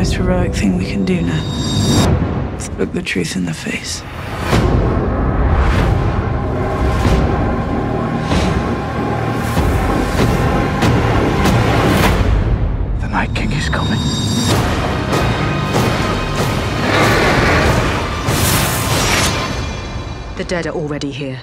most heroic thing we can do now. Let's look the truth in the face. The Night King is coming. The dead are already here.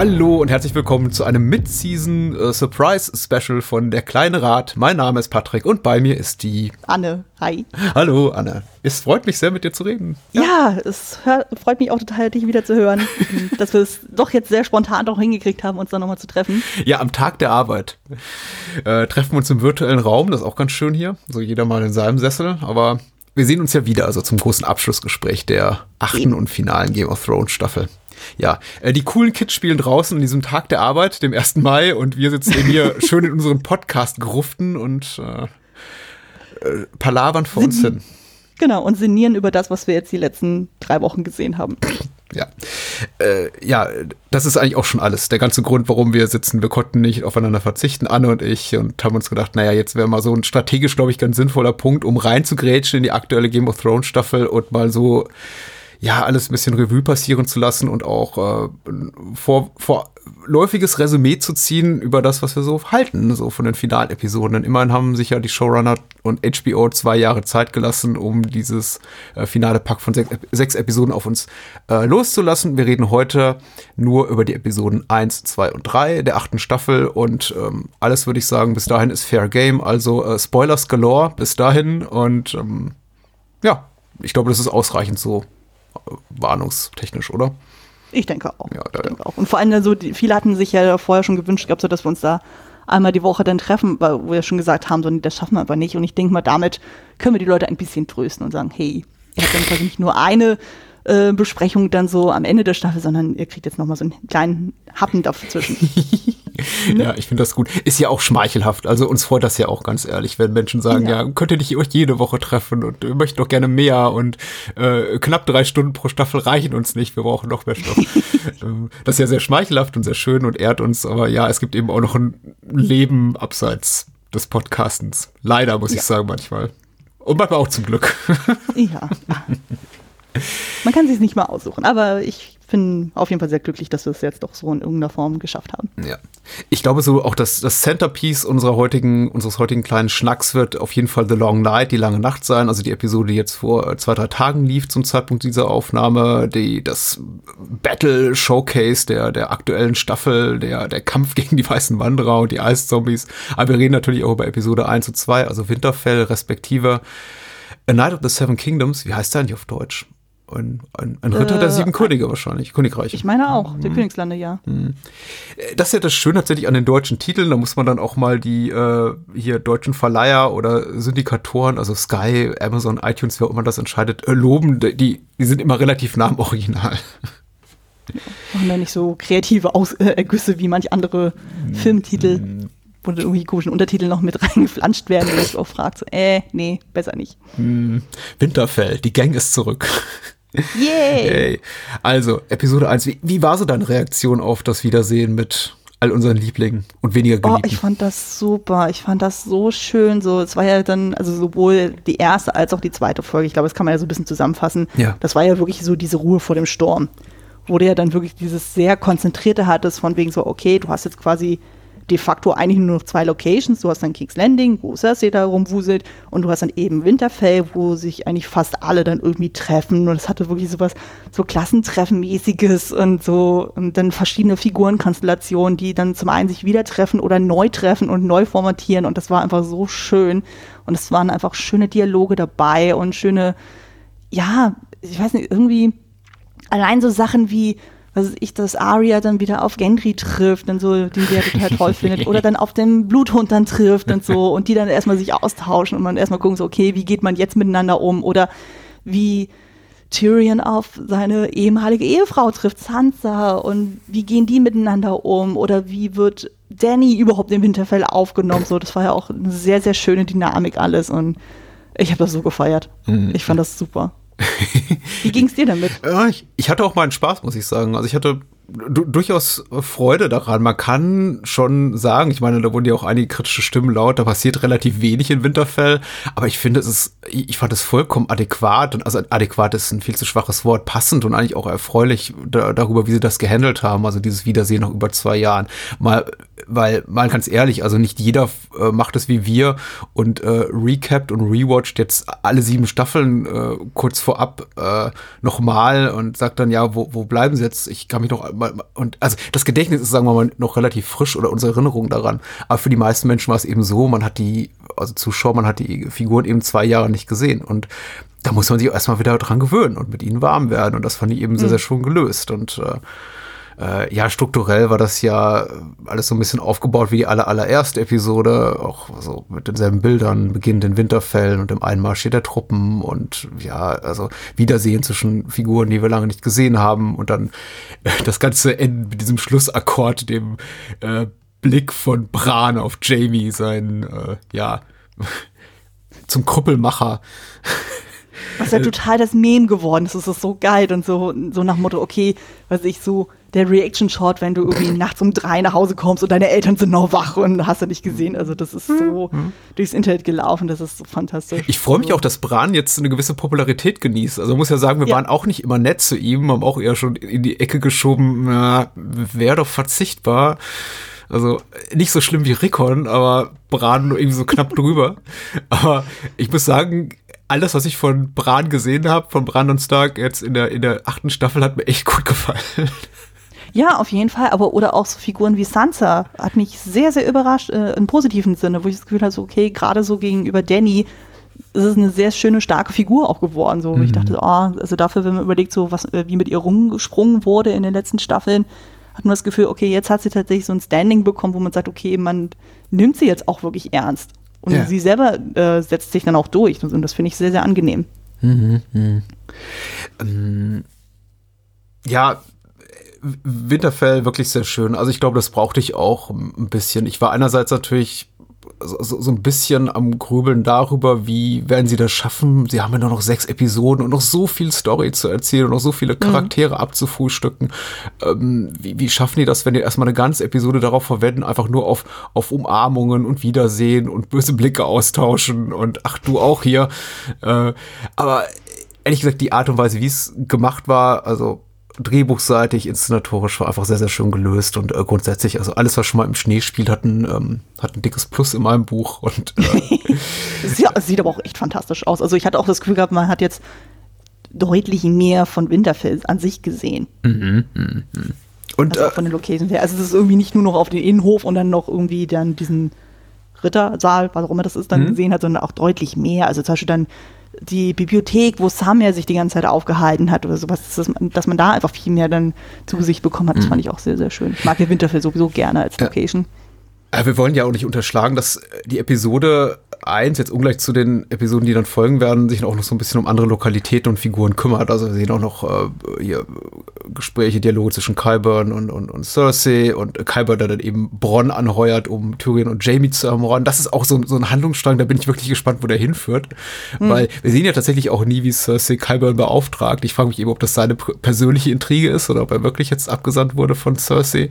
Hallo und herzlich willkommen zu einem Mid-Season äh, Surprise Special von Der kleine Rat. Mein Name ist Patrick und bei mir ist die Anne, hi. Hallo Anne. Es freut mich sehr mit dir zu reden. Ja, es hör, freut mich auch total, dich wieder zu hören, dass wir es doch jetzt sehr spontan doch hingekriegt haben, uns dann nochmal zu treffen. Ja, am Tag der Arbeit äh, treffen wir uns im virtuellen Raum. Das ist auch ganz schön hier. So jeder mal in seinem Sessel. Aber wir sehen uns ja wieder, also zum großen Abschlussgespräch der achten und finalen Game of Thrones Staffel. Ja, äh, die coolen Kids spielen draußen an diesem Tag der Arbeit, dem 1. Mai, und wir sitzen eben hier schön in unseren Podcast-Gruften und äh, äh, palavern vor uns hin. Genau, und sinnieren über das, was wir jetzt die letzten drei Wochen gesehen haben. Ja. Äh, ja, das ist eigentlich auch schon alles. Der ganze Grund, warum wir sitzen. Wir konnten nicht aufeinander verzichten, Anne und ich, und haben uns gedacht, naja, jetzt wäre mal so ein strategisch, glaube ich, ganz sinnvoller Punkt, um reinzugrätschen in die aktuelle Game of Thrones Staffel und mal so ja, alles ein bisschen Revue passieren zu lassen und auch äh, vor, vorläufiges Resümee zu ziehen über das, was wir so halten, so von den Finalepisoden. Denn immerhin haben sich ja die Showrunner und HBO zwei Jahre Zeit gelassen, um dieses äh, finale Pack von sechs, sechs Episoden auf uns äh, loszulassen. Wir reden heute nur über die Episoden eins, zwei und drei der achten Staffel und ähm, alles würde ich sagen, bis dahin ist Fair Game. Also äh, Spoilers galore bis dahin und ähm, ja, ich glaube, das ist ausreichend so warnungstechnisch, oder? Ich denke auch. Ja, ich denke auch. Und vor allem, so, die, viele hatten sich ja vorher schon gewünscht gehabt, so dass wir uns da einmal die Woche dann treffen, weil wir schon gesagt haben, so, das schaffen wir aber nicht. Und ich denke mal, damit können wir die Leute ein bisschen trösten und sagen, hey, ihr habt dann quasi nicht nur eine äh, Besprechung dann so am Ende der Staffel, sondern ihr kriegt jetzt nochmal so einen kleinen Happen dazwischen. ja, ich finde das gut. Ist ja auch schmeichelhaft. Also uns freut das ja auch ganz ehrlich, wenn Menschen sagen, ja, ja könnt ihr nicht euch jede Woche treffen und wir möchten doch gerne mehr und äh, knapp drei Stunden pro Staffel reichen uns nicht, wir brauchen noch mehr Stoff. Ähm, das ist ja sehr schmeichelhaft und sehr schön und ehrt uns, aber ja, es gibt eben auch noch ein Leben abseits des Podcastens. Leider, muss ja. ich sagen, manchmal. Und manchmal auch zum Glück. ja. Man kann sich nicht mal aussuchen, aber ich bin auf jeden Fall sehr glücklich, dass wir es jetzt doch so in irgendeiner Form geschafft haben. Ja. Ich glaube so auch das, das Centerpiece unserer heutigen, unseres heutigen kleinen Schnacks wird auf jeden Fall The Long Night, die lange Nacht sein. Also die Episode, die jetzt vor zwei, drei Tagen lief zum Zeitpunkt dieser Aufnahme, die, das Battle Showcase der, der aktuellen Staffel, der, der Kampf gegen die weißen Wanderer und die Eiszombies. Aber wir reden natürlich auch über Episode 1 und 2, also Winterfell respektive A Night of the Seven Kingdoms. Wie heißt der eigentlich auf Deutsch? Ein, ein, ein Ritter äh, der sieben Könige wahrscheinlich, Königreich. Ich meine auch, mhm. der Königslande, ja. Mhm. Das ist ja das Schöne tatsächlich an den deutschen Titeln, da muss man dann auch mal die äh, hier deutschen Verleiher oder Syndikatoren, also Sky, Amazon, iTunes, wer auch immer das entscheidet, äh, loben. Die, die sind immer relativ nah am Original. Machen ja nicht so kreative Aus äh, Ergüsse wie manch andere mhm. Filmtitel wo dann irgendwie komischen Untertitel noch mit reingeflanscht werden, wo ich auch fragt, so, äh, nee, besser nicht. Hm, Winterfell, die Gang ist zurück. Yay! Yay. Also, Episode 1, wie, wie war so deine Reaktion auf das Wiedersehen mit all unseren Lieblingen und weniger geliebten? Oh, ich fand das super. Ich fand das so schön. So, es war ja dann, also sowohl die erste als auch die zweite Folge. Ich glaube, das kann man ja so ein bisschen zusammenfassen. Ja. Das war ja wirklich so diese Ruhe vor dem Sturm. Wo du ja dann wirklich dieses sehr konzentrierte hattest, von wegen so, okay, du hast jetzt quasi de facto eigentlich nur noch zwei Locations. Du hast dann King's Landing, wo Cersei da rumwuselt und du hast dann eben Winterfell, wo sich eigentlich fast alle dann irgendwie treffen. Und es hatte wirklich sowas, so Klassentreffenmäßiges und so und dann verschiedene Figurenkonstellationen, die dann zum einen sich wieder treffen oder neu treffen und neu formatieren. Und das war einfach so schön. Und es waren einfach schöne Dialoge dabei und schöne, ja, ich weiß nicht, irgendwie allein so Sachen wie was ich, dass Arya dann wieder auf Gendry trifft und so, den der total toll findet, oder dann auf den Bluthund dann trifft und so und die dann erstmal sich austauschen und man erstmal gucken so, okay, wie geht man jetzt miteinander um oder wie Tyrion auf seine ehemalige Ehefrau trifft, Sansa und wie gehen die miteinander um oder wie wird Danny überhaupt im Winterfell aufgenommen, so, das war ja auch eine sehr, sehr schöne Dynamik alles und ich habe das so gefeiert. Mhm. Ich fand das super. Wie ging es dir damit? Ja, ich, ich, hatte auch meinen Spaß, muss ich sagen. Also ich hatte du, durchaus Freude daran. Man kann schon sagen, ich meine, da wurden ja auch einige kritische Stimmen laut, da passiert relativ wenig in Winterfell, aber ich finde, es ist, ich fand es vollkommen adäquat und also adäquat ist ein viel zu schwaches Wort, passend und eigentlich auch erfreulich da, darüber, wie sie das gehandelt haben, also dieses Wiedersehen nach über zwei Jahren. Mal weil mal ganz ehrlich, also nicht jeder äh, macht es wie wir und äh, recapt und rewatcht jetzt alle sieben Staffeln äh, kurz vorab äh, nochmal und sagt dann, ja, wo, wo bleiben sie jetzt? Ich kann mich noch mal, und also das Gedächtnis ist, sagen wir mal, noch relativ frisch oder unsere Erinnerung daran. Aber für die meisten Menschen war es eben so, man hat die, also Zuschauer, man hat die Figuren eben zwei Jahre nicht gesehen und da muss man sich erstmal wieder dran gewöhnen und mit ihnen warm werden. Und das fand ich eben sehr, mhm. sehr schon gelöst. Und äh, äh, ja, strukturell war das ja alles so ein bisschen aufgebaut wie die aller, allererste Episode, auch so mit denselben Bildern, Beginn den Winterfällen und dem Einmarsch der Truppen und ja, also Wiedersehen zwischen Figuren, die wir lange nicht gesehen haben und dann äh, das ganze Ende mit diesem Schlussakkord, dem äh, Blick von Bran auf Jamie, sein, äh, ja, zum Krüppelmacher. Was ja äh, total das Meme geworden ist. Es ist so geil und so, so nach Motto, okay, was ich so, der Reaction-Shot, wenn du irgendwie nachts um drei nach Hause kommst und deine Eltern sind noch wach und hast du nicht gesehen. Also das ist so mhm. durchs Internet gelaufen, das ist so fantastisch. Ich freue mich also auch, dass Bran jetzt eine gewisse Popularität genießt. Also man muss ja sagen, wir ja. waren auch nicht immer nett zu ihm, haben auch eher schon in die Ecke geschoben, ja, wäre doch verzichtbar. Also nicht so schlimm wie Rickon, aber Bran nur irgendwie so knapp drüber. Aber ich muss sagen, alles, was ich von Bran gesehen habe, von Bran und Stark jetzt in der, in der achten Staffel, hat mir echt gut gefallen. Ja, auf jeden Fall. Aber oder auch so Figuren wie Sansa hat mich sehr, sehr überrascht, äh, im positiven Sinne, wo ich das Gefühl hatte, so, okay, gerade so gegenüber Danny ist es eine sehr schöne, starke Figur auch geworden. So, mhm. ich dachte, oh, also dafür, wenn man überlegt, so was, äh, wie mit ihr rumgesprungen wurde in den letzten Staffeln, hat man das Gefühl, okay, jetzt hat sie tatsächlich so ein Standing bekommen, wo man sagt, okay, man nimmt sie jetzt auch wirklich ernst. Und ja. sie selber äh, setzt sich dann auch durch. Und das finde ich sehr, sehr angenehm. Mhm, mh. ähm, ja, Winterfell wirklich sehr schön. Also ich glaube, das brauchte ich auch ein bisschen. Ich war einerseits natürlich so, so ein bisschen am Grübeln darüber, wie werden sie das schaffen. Sie haben ja nur noch sechs Episoden und noch so viel Story zu erzählen und noch so viele mhm. Charaktere mhm. abzufrühstücken. Ähm, wie, wie schaffen die das, wenn die erstmal eine ganze Episode darauf verwenden, einfach nur auf, auf Umarmungen und Wiedersehen und böse Blicke austauschen und ach, du auch hier. Äh, aber ehrlich gesagt, die Art und Weise, wie es gemacht war, also drehbuchseitig, inszenatorisch war einfach sehr, sehr schön gelöst und äh, grundsätzlich, also alles, was schon mal im Schnee spielt, hat ein, ähm, hat ein dickes Plus in meinem Buch und äh, es sieht aber auch echt fantastisch aus. Also ich hatte auch das Gefühl gehabt, man hat jetzt deutlich mehr von Winterfell an sich gesehen. Mhm, mh, mh. Und also äh, von den Locations her. Also es ist irgendwie nicht nur noch auf den Innenhof und dann noch irgendwie dann diesen Rittersaal, was auch immer das ist, dann mhm. gesehen hat, sondern auch deutlich mehr. Also zum Beispiel dann die Bibliothek, wo Sam ja sich die ganze Zeit aufgehalten hat oder sowas, dass, dass man da einfach viel mehr dann zu Gesicht bekommen hat, das mhm. fand ich auch sehr, sehr schön. Ich mag ja Winterfell sowieso gerne als Location. Ja. Wir wollen ja auch nicht unterschlagen, dass die Episode 1 jetzt ungleich zu den Episoden, die dann folgen werden, sich auch noch so ein bisschen um andere Lokalitäten und Figuren kümmert. Also wir sehen auch noch äh, hier Gespräche, Dialoge zwischen Kyburn und, und, und Cersei und Kyburn, der dann eben Bronn anheuert, um Tyrion und Jamie zu ermorden. Das ist auch so, so ein Handlungsstrang, da bin ich wirklich gespannt, wo der hinführt. Mhm. Weil wir sehen ja tatsächlich auch nie, wie Cersei Kyburn beauftragt. Ich frage mich eben, ob das seine persönliche Intrige ist oder ob er wirklich jetzt abgesandt wurde von Cersei.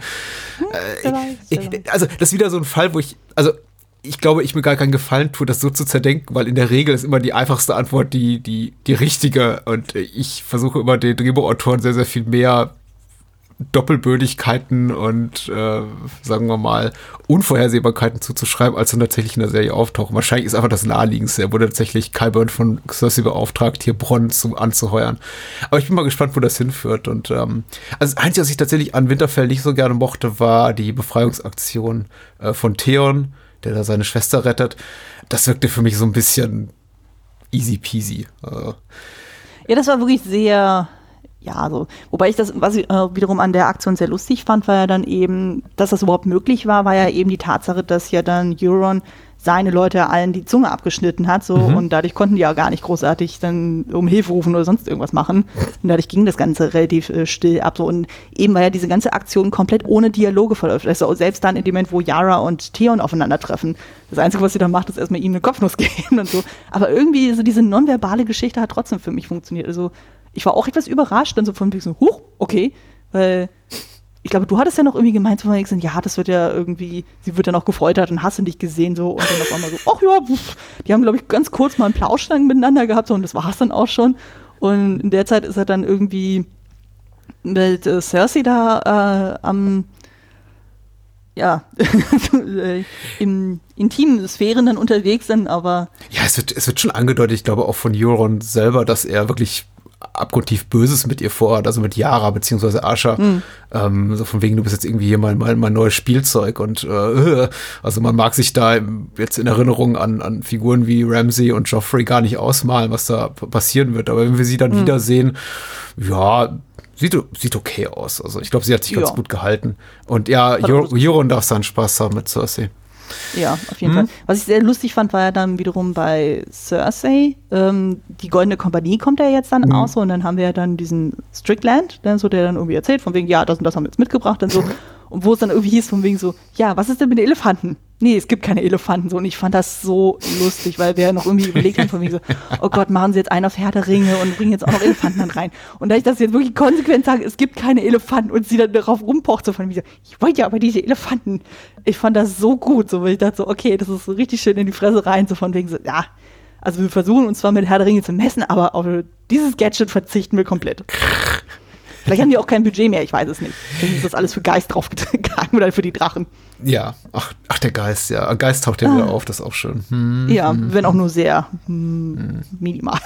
Hm, äh, also das ist wieder so ein Fall, wo ich, also ich glaube, ich mir gar keinen Gefallen tue, das so zu zerdenken, weil in der Regel ist immer die einfachste Antwort die, die, die richtige. Und ich versuche immer den Drehbuchautoren sehr, sehr viel mehr Doppelbödigkeiten und äh, sagen wir mal Unvorhersehbarkeiten zuzuschreiben, als dann tatsächlich in der Serie auftauchen. Wahrscheinlich ist einfach das naheliegendste. Er wurde tatsächlich Kyburn von Cersei beauftragt, hier Bronn zu, anzuheuern. Aber ich bin mal gespannt, wo das hinführt. Und ähm, also das Einzige, was ich tatsächlich an Winterfell nicht so gerne mochte, war die Befreiungsaktion äh, von Theon der da seine Schwester rettet. Das wirkte für mich so ein bisschen easy peasy. Also. Ja, das war wirklich sehr, ja, so. Wobei ich das, was ich äh, wiederum an der Aktion sehr lustig fand, war ja dann eben, dass das überhaupt möglich war, war ja eben die Tatsache, dass ja dann Euron seine Leute allen die Zunge abgeschnitten hat, so mhm. und dadurch konnten die ja gar nicht großartig dann um Hilfe rufen oder sonst irgendwas machen. Und dadurch ging das Ganze relativ äh, still ab. So. Und eben war ja diese ganze Aktion komplett ohne Dialoge verläuft. Also selbst dann in dem Moment, wo Yara und Theon aufeinandertreffen. Das Einzige, was sie dann macht, ist erstmal ihnen eine Kopfnuss geben und so. Aber irgendwie so diese nonverbale Geschichte hat trotzdem für mich funktioniert. Also ich war auch etwas überrascht, dann so von so, huch, okay, weil ich glaube, du hattest ja noch irgendwie gemeint, wegen, ja, das wird ja irgendwie, sie wird ja noch gefoltert und hast du nicht gesehen so und dann auf einmal so, ach ja, pff. die haben, glaube ich, ganz kurz mal einen Plausch dann miteinander gehabt so, und das war es dann auch schon. Und in der Zeit ist er dann irgendwie mit äh, Cersei da äh, am ja, in intimen Sphären dann unterwegs sind, aber. Ja, es wird, es wird schon angedeutet, ich glaube auch von Euron selber, dass er wirklich abgrundtief Böses mit ihr vorhat, also mit Yara beziehungsweise Asha. Hm. Ähm, so von wegen, du bist jetzt irgendwie hier mein, mein, mein neues Spielzeug und äh, also man mag sich da jetzt in Erinnerung an, an Figuren wie Ramsey und Joffrey gar nicht ausmalen, was da passieren wird. Aber wenn wir sie dann hm. wiedersehen, ja, sieht, sieht okay aus. Also ich glaube, sie hat sich ja. ganz gut gehalten. Und ja, Euron darf seinen Spaß haben mit Cersei. Ja, auf jeden mhm. Fall. Was ich sehr lustig fand, war ja dann wiederum bei Cersei. Ähm, die Goldene Kompanie kommt ja jetzt dann mhm. aus so, und dann haben wir ja dann diesen Strickland, dann so, der dann irgendwie erzählt, von wegen, ja, das und das haben wir jetzt mitgebracht, dann so. Und wo es dann irgendwie hieß, von wegen so, ja, was ist denn mit den Elefanten? Nee, es gibt keine Elefanten so. Und ich fand das so lustig, weil wir ja noch irgendwie überlegt haben, von wegen so, oh Gott, machen sie jetzt einen auf Härte Ringe und bringen jetzt auch noch Elefanten dann rein. Und da ich das jetzt wirklich konsequent sage, es gibt keine Elefanten und sie dann darauf rumpocht, so von mir so, ich wollte ja aber diese Elefanten. Ich fand das so gut, so, weil ich dachte so, okay, das ist so richtig schön in die Fresse rein, so von wegen so, ja, also wir versuchen uns zwar mit Herr der Ringe zu messen, aber auf dieses Gadget verzichten wir komplett. Vielleicht haben die auch kein Budget mehr, ich weiß es nicht. Vielleicht ist das alles für Geist draufgegangen oder für die Drachen. Ja, ach, ach der Geist, ja. Geist taucht ja ah. wieder auf, das ist auch schön. Hm, ja, hm, wenn auch nur sehr hm, minimal.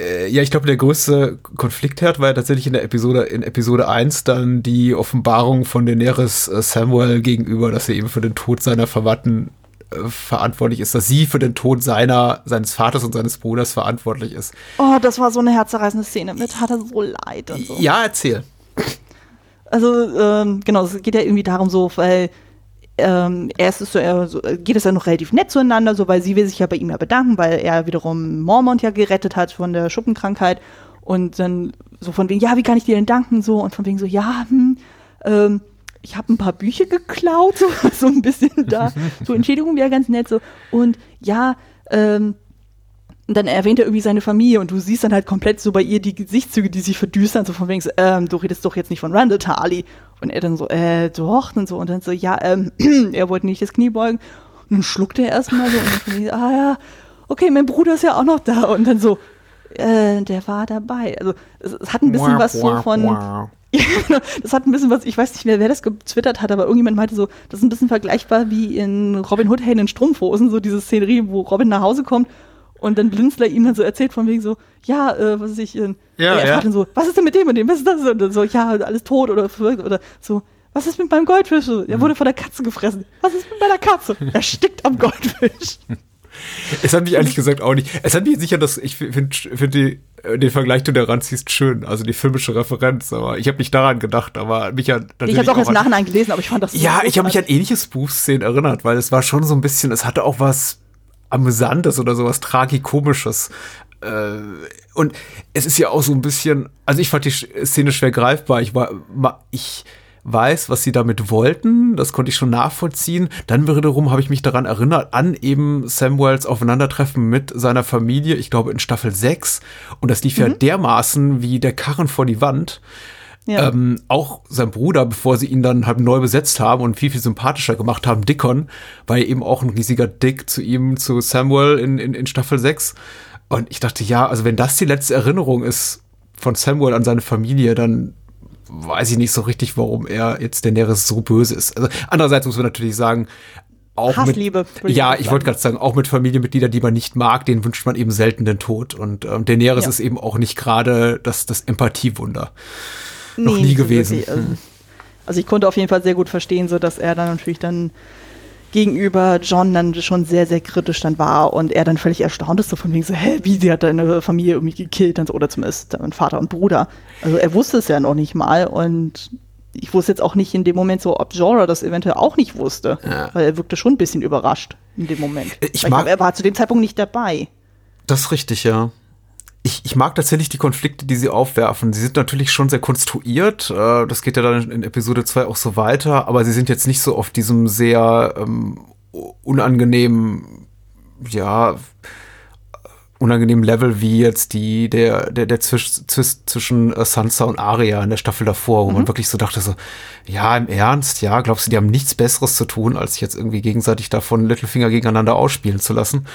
Äh, ja, ich glaube, der größte Konfliktherd war ja tatsächlich in der Episode, in Episode 1 dann die Offenbarung von Daenerys äh, Samuel gegenüber, dass er eben für den Tod seiner Verwandten verantwortlich ist, dass sie für den Tod seiner, seines Vaters und seines Bruders verantwortlich ist. Oh, das war so eine herzerreißende Szene. Mir tat er so leid und so. Ja, erzähl. Also, ähm, genau, es geht ja irgendwie darum so, weil ähm, erst ist so, er, so, geht es ja noch relativ nett zueinander, so, weil sie will sich ja bei ihm ja bedanken, weil er wiederum Mormont ja gerettet hat von der Schuppenkrankheit und dann so von wegen, ja, wie kann ich dir denn danken, so, und von wegen so, ja, hm, ähm, ich habe ein paar Bücher geklaut, so, so ein bisschen da. So Entschädigung wäre ganz nett. So. Und ja, ähm, dann erwähnt er irgendwie seine Familie und du siehst dann halt komplett so bei ihr die Gesichtszüge, die sich verdüstern, so von wegen, so, ähm, du redest doch jetzt nicht von Randall Tarly. Und er dann so, äh, doch, und so, und dann so, ja, ähm, er wollte nicht das Knie beugen. Und dann schluckt er erstmal so und dann wegen, ah ja, okay, mein Bruder ist ja auch noch da. Und dann so, äh, der war dabei. Also es, es hat ein bisschen was so von. das hat ein bisschen was, ich weiß nicht mehr, wer das getwittert hat, aber irgendjemand meinte so, das ist ein bisschen vergleichbar wie in Robin Hood Helden in Strumpfhosen, so diese Szenerie, wo Robin nach Hause kommt und dann Blinzler ihm dann so erzählt von wegen so, ja, äh, was weiß ich, äh, ja, er ja. dann so, was ist denn mit dem und dem, was ist das? Und dann so, ja, alles tot oder oder so, was ist mit meinem Goldfisch? Er wurde von der Katze gefressen. Was ist mit meiner Katze? Er stickt am Goldfisch. Es hat mich ehrlich gesagt auch nicht. Es hat mich sicher, dass ich finde find die den Vergleich, den du daran ziehst, schön. Also die filmische Referenz. Aber ich habe nicht daran gedacht, aber mich hat Ich habe auch erst Nachhinein gelesen, aber ich fand das so Ja, ich habe mich an ähnliche Spoof-Szenen erinnert, weil es war schon so ein bisschen, es hatte auch was Amüsantes oder sowas Tragikomisches. Äh, und es ist ja auch so ein bisschen, also ich fand die Szene schwer greifbar. Ich war, ich weiß, was sie damit wollten. Das konnte ich schon nachvollziehen. Dann wiederum habe ich mich daran erinnert, an eben Samuels Aufeinandertreffen mit seiner Familie, ich glaube in Staffel 6. Und das lief mhm. ja dermaßen wie der Karren vor die Wand. Ja. Ähm, auch sein Bruder, bevor sie ihn dann halt neu besetzt haben und viel, viel sympathischer gemacht haben, Dickon, war ja eben auch ein riesiger Dick zu ihm, zu Samuel in, in, in Staffel 6. Und ich dachte, ja, also wenn das die letzte Erinnerung ist von Samuel an seine Familie, dann weiß ich nicht so richtig, warum er jetzt Daenerys so böse ist. Also andererseits muss man natürlich sagen, auch Hassliebe, mit, ja, ich wollte gerade sagen, auch mit Familienmitgliedern, die man nicht mag, denen wünscht man eben selten den Tod. Und ähm, Daenerys ja. ist eben auch nicht gerade das, das Empathiewunder. Nee, Noch nie gewesen. Wirklich, also, also, ich konnte auf jeden Fall sehr gut verstehen, so dass er dann natürlich dann gegenüber John dann schon sehr, sehr kritisch dann war und er dann völlig erstaunt ist, so von wegen so, hä, wie, sie hat deine Familie irgendwie gekillt, so, oder zumindest dein Vater und Bruder. Also er wusste es ja noch nicht mal und ich wusste jetzt auch nicht in dem Moment so, ob Jorah das eventuell auch nicht wusste, ja. weil er wirkte schon ein bisschen überrascht in dem Moment. Ich, mag, er war zu dem Zeitpunkt nicht dabei. Das ist richtig, ja ich, ich mag tatsächlich die Konflikte, die sie aufwerfen. Sie sind natürlich schon sehr konstruiert. Äh, das geht ja dann in Episode 2 auch so weiter, aber sie sind jetzt nicht so auf diesem sehr ähm, unangenehmen, ja, unangenehmen Level wie jetzt die, der, der, der Zwist zwischen äh, Sansa und Arya in der Staffel davor, wo Mhm. man wirklich so dachte so, ja, im Ernst, ja, glaubst du, die haben nichts Besseres zu tun, als jetzt irgendwie gegenseitig davon Littlefinger gegeneinander ausspielen zu lassen?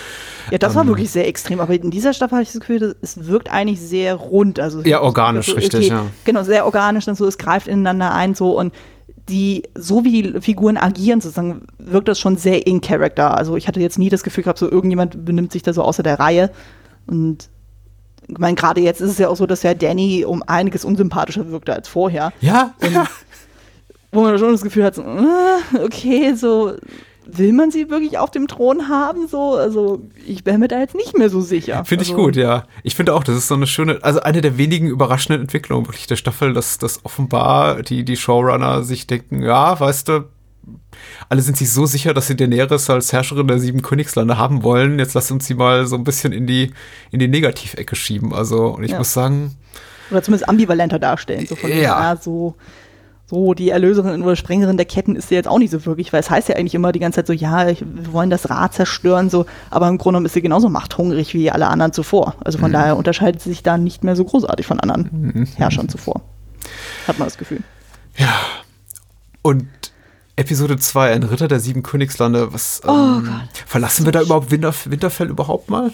Ja, das war wirklich sehr extrem. Aber in dieser Staffel habe ich das Gefühl, es wirkt eigentlich sehr rund. Also Ja, organisch, richtig, ja. Genau, sehr organisch und so. Es greift ineinander ein so und die, so wie die Figuren agieren, sozusagen, wirkt das schon sehr in Character. Also ich hatte jetzt nie das Gefühl gehabt, so irgendjemand benimmt sich da so außer der Reihe. Und ich meine, gerade jetzt ist es ja auch so, dass ja Danny um einiges unsympathischer wirkte als vorher. Ja, Wo man schon das Gefühl hat, so, äh, okay, so will man sie wirklich auf dem Thron haben? So, also ich wäre mir da jetzt nicht mehr so sicher. Finde ich also, gut, ja. Ich finde auch, das ist so eine schöne, also eine der wenigen überraschenden Entwicklungen wirklich der Staffel, dass, dass offenbar die, die Showrunner sich denken, ja, weißt du, alle sind sich so sicher, dass sie Daenerys als Herrscherin der sieben Königslande haben wollen. Jetzt lass uns sie mal so ein bisschen in die, in die Negativecke schieben. Also, und ich Ja. muss sagen, Oder zumindest ambivalenter darstellen. So von, Ja. ja. so, so die Erlöserin oder Sprengerin der Ketten ist sie jetzt auch nicht so wirklich, weil es heißt ja eigentlich immer die ganze Zeit so, ja, ich, wir wollen das Rad zerstören, so, aber im Grunde genommen ist sie genauso machthungrig wie alle anderen zuvor. Also Mhm. von daher unterscheidet sie sich da nicht mehr so großartig von anderen Herrschern zuvor. Hat man das Gefühl. und Episode 2, ein Ritter der sieben Königslande, was, Oh ähm, verlassen wir da überhaupt Winter, Winterfell überhaupt mal?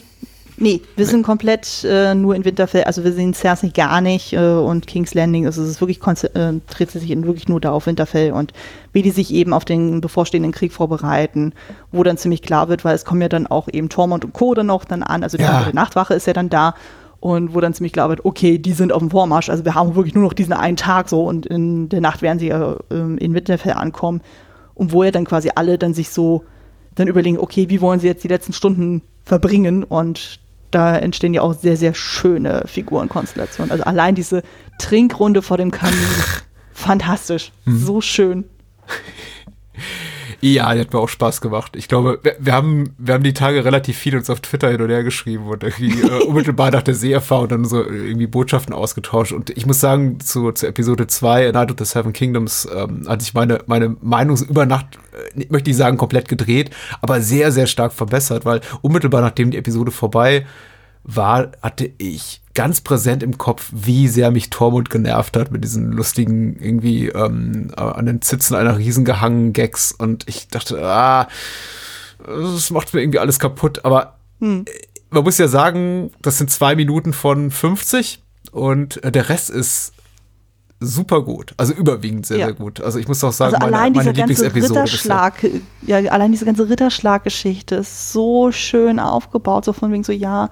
Nee, wir sind komplett äh, nur in Winterfell, also wir sehen Cersei gar nicht äh, und King's Landing, also es ist wirklich konzentriert sich in wirklich nur da auf Winterfell und wie die sich eben auf den bevorstehenden Krieg vorbereiten, wo dann ziemlich klar wird, weil es kommen ja dann auch eben Tormund und Co. dann auch dann an, also die Ja. Nachtwache ist ja dann da und wo dann ziemlich klar wird, okay, die sind auf dem Vormarsch, also wir haben wirklich nur noch diesen einen Tag so und in der Nacht werden sie ja ähm, in Winterfell ankommen. Und wo ja dann quasi alle dann sich so dann überlegen, okay, wie wollen sie jetzt die letzten Stunden verbringen? Und da entstehen ja auch sehr, sehr schöne Figurenkonstellationen. Also allein diese Trinkrunde vor dem Kamin, fantastisch, so schön. Ja, die hat mir auch Spaß gemacht. Ich glaube, wir, wir, haben, wir haben die Tage relativ viel uns auf Twitter hin und her geschrieben und irgendwie äh, unmittelbar nach der Seherfahrung dann so irgendwie Botschaften ausgetauscht. Und ich muss sagen, zu, zu Episode 2, Night of the Seven Kingdoms, ähm, hat sich meine, meine Meinung über Nacht, äh, möchte ich sagen, komplett gedreht, aber sehr, sehr stark verbessert, weil unmittelbar nachdem die Episode vorbei war, hatte ich ganz präsent im Kopf, wie sehr mich Tormund genervt hat mit diesen lustigen, irgendwie ähm, an den Zitzen einer Riesen gehangen Gags. Und ich dachte, ah, das macht mir irgendwie alles kaputt. Aber Hm. äh, man muss ja sagen, das sind zwei Minuten von 50 und äh, der Rest ist super gut. Also überwiegend sehr, Ja. sehr gut. Also ich muss auch sagen, Also meine, allein meine diese ganze Lieblingsepisode. Ritterschlag, ja, allein diese ganze Ritterschlag-Geschichte ist so schön aufgebaut, so von wegen so, ja,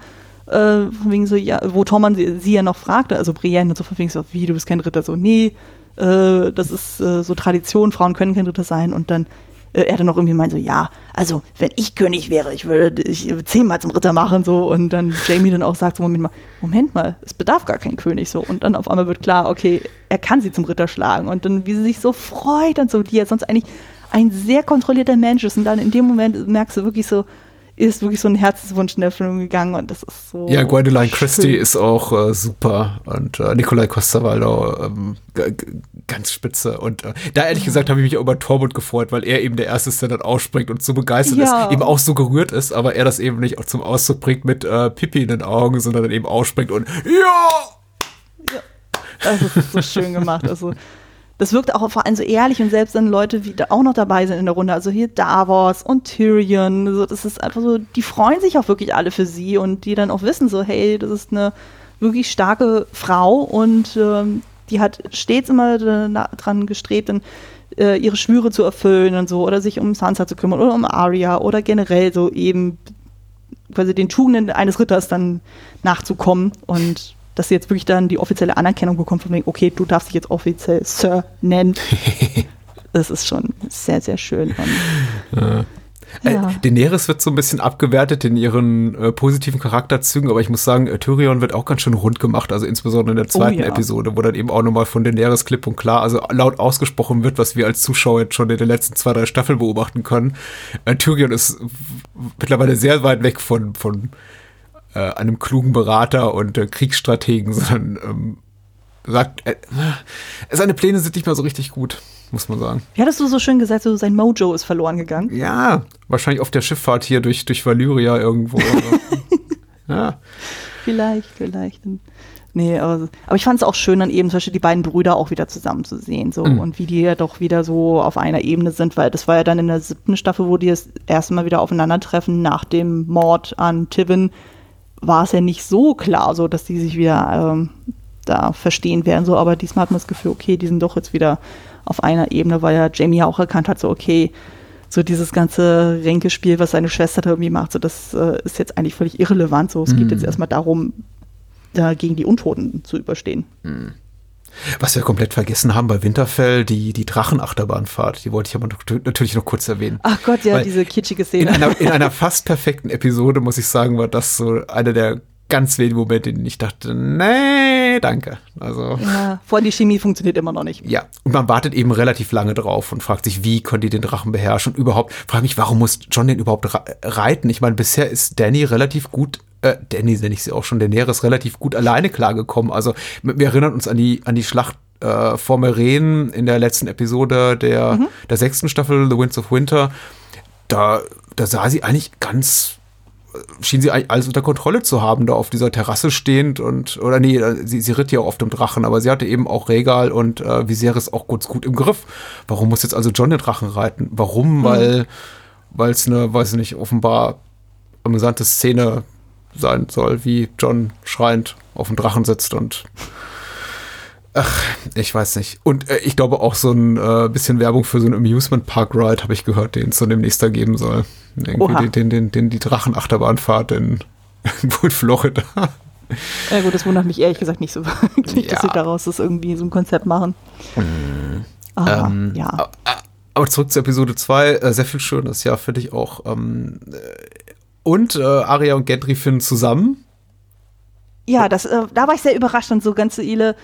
äh, wegen so, ja, wo Tormann sie, sie ja noch fragte, also Brienne und so von wegen so, wie, du bist kein Ritter, so, nee, äh, das ist äh, so Tradition, Frauen können kein Ritter sein. Und dann äh, er dann noch irgendwie meint so, ja, also wenn ich König wäre, ich würde dich zehnmal zum Ritter machen, so. Und dann Jamie dann auch sagt, so, Moment mal, Moment mal, es bedarf gar kein König, so. Und dann auf einmal wird klar, okay, er kann sie zum Ritter schlagen. Und dann, wie sie sich so freut und so, die ja sonst eigentlich ein sehr kontrollierter Mensch ist. Und dann in dem Moment merkst du wirklich so, ist wirklich so ein Herzenswunsch in Erfüllung gegangen und das ist so. Ja, Gwendoline Christie ist auch äh, super und äh, Nikolai Costa-Waldau ähm, ganz spitze. Und äh, da ehrlich gesagt habe ich mich auch über Tormund gefreut, weil er eben der Erste ist, der dann ausspringt und so begeistert Ja. ist, eben auch so gerührt ist, aber er das eben nicht auch zum Ausdruck bringt mit äh, Pipi in den Augen, sondern dann eben ausspringt und ja! Das ist so schön gemacht. Also, das wirkt auch vor allem so ehrlich und selbst dann Leute, die da auch noch dabei sind in der Runde, also hier Davos und Tyrion, so, das ist einfach so, die freuen sich auch wirklich alle für sie und die dann auch wissen so, hey, das ist eine wirklich starke Frau und ähm, die hat stets immer da- dran gestrebt, dann, äh, ihre Schwüre zu erfüllen und so oder sich um Sansa zu kümmern oder um Arya oder generell so eben quasi den Tugenden eines Ritters dann nachzukommen und dass sie jetzt wirklich dann die offizielle Anerkennung bekommt von wegen, okay, du darfst dich jetzt offiziell Sir nennen. das ist schon sehr, sehr schön. Ja. Äh, Daenerys wird so ein bisschen abgewertet in ihren äh, positiven Charakterzügen, aber ich muss sagen, äh, Tyrion wird auch ganz schön rund gemacht, also insbesondere in der zweiten ja. Episode, wo dann eben auch nochmal von Daenerys klipp und klar, also laut ausgesprochen wird, was wir als Zuschauer jetzt schon in den letzten zwei, drei Staffeln beobachten können. Äh, Tyrion ist mittlerweile sehr weit weg von, von äh, einem klugen Berater und äh, Kriegsstrategen, sondern ähm, sagt, äh, seine Pläne sind nicht mehr so richtig gut, muss man sagen. Wie hattest du so schön gesagt, so sein Mojo ist verloren gegangen? Ja, wahrscheinlich auf der Schifffahrt hier durch, durch Valyria irgendwo. Ja. Vielleicht, vielleicht. Nee, aber, aber ich fand es auch schön, dann eben zum Beispiel die beiden Brüder auch wieder zusammen zu sehen. So, Mhm. und wie die ja doch wieder so auf einer Ebene sind, weil das war ja dann in der siebten Staffel, wo die das erste Mal wieder aufeinandertreffen nach dem Mord an Tivin, war es ja nicht so klar, so dass die sich wieder ähm, da verstehen werden. So, aber diesmal hat man das Gefühl, okay, die sind doch jetzt wieder auf einer Ebene, weil ja Jamie ja auch erkannt hat, so okay, so dieses ganze Ränkespiel, was seine Schwester da irgendwie macht, so das äh, ist jetzt eigentlich völlig irrelevant. So, es geht jetzt erstmal darum, da gegen die Untoten zu überstehen. Was wir komplett vergessen haben bei Winterfell, die, die Drachenachterbahnfahrt, die wollte ich aber noch, natürlich noch kurz erwähnen. Ach Gott, ja, Weil diese kitschige In Szene. einer, in einer fast perfekten Episode, muss ich sagen, war das so einer der ganz wenigen Momente, in denen ich dachte, nee, danke. Also, ja, vor allem die Chemie funktioniert immer noch nicht. ja. Und man wartet eben relativ lange drauf und fragt sich, wie konnte die den Drachen beherrschen? Und überhaupt, frage mich, warum muss John den überhaupt re- reiten? Ich meine, bisher ist Danny relativ gut, äh, Danny nenne ich sie auch schon, Daenerys relativ gut alleine klargekommen. Also, wir erinnern uns an die, an die Schlacht äh, vor Meren in der letzten Episode der, der sechsten Staffel, The Winds of Winter. Da, da sah sie eigentlich ganz schien sie eigentlich alles unter Kontrolle zu haben, da auf dieser Terrasse stehend und, oder nee, sie, sie ritt ja auch auf dem Drachen, aber sie hatte eben auch Regal und äh, Viserys auch kurz gut im Griff. Warum muss jetzt also John den Drachen reiten? Warum? Weil, weil es eine, weiß ich nicht, offenbar amüsante Szene sein soll, wie John schreiend auf dem Drachen sitzt und Ach, ich weiß nicht. Und äh, ich glaube auch so ein äh, bisschen Werbung für so einen Amusement Park Ride habe ich gehört, den es so demnächst da geben soll. Irgendwie Oha. den, den, den, die Drachenachterbahnfahrt in, in Florida. Ja gut, das wundert mich ehrlich gesagt nicht so wirklich, dass Ja. sie daraus das irgendwie so ein Konzept machen. Aber, Ähm, ja. Aber zurück zu Episode 2, äh, sehr viel Schönes, ja, finde ich auch. Ähm, äh, und äh, Arya und Gendry finden zusammen. Ja, das, äh, da war ich sehr überrascht und so ganze Ile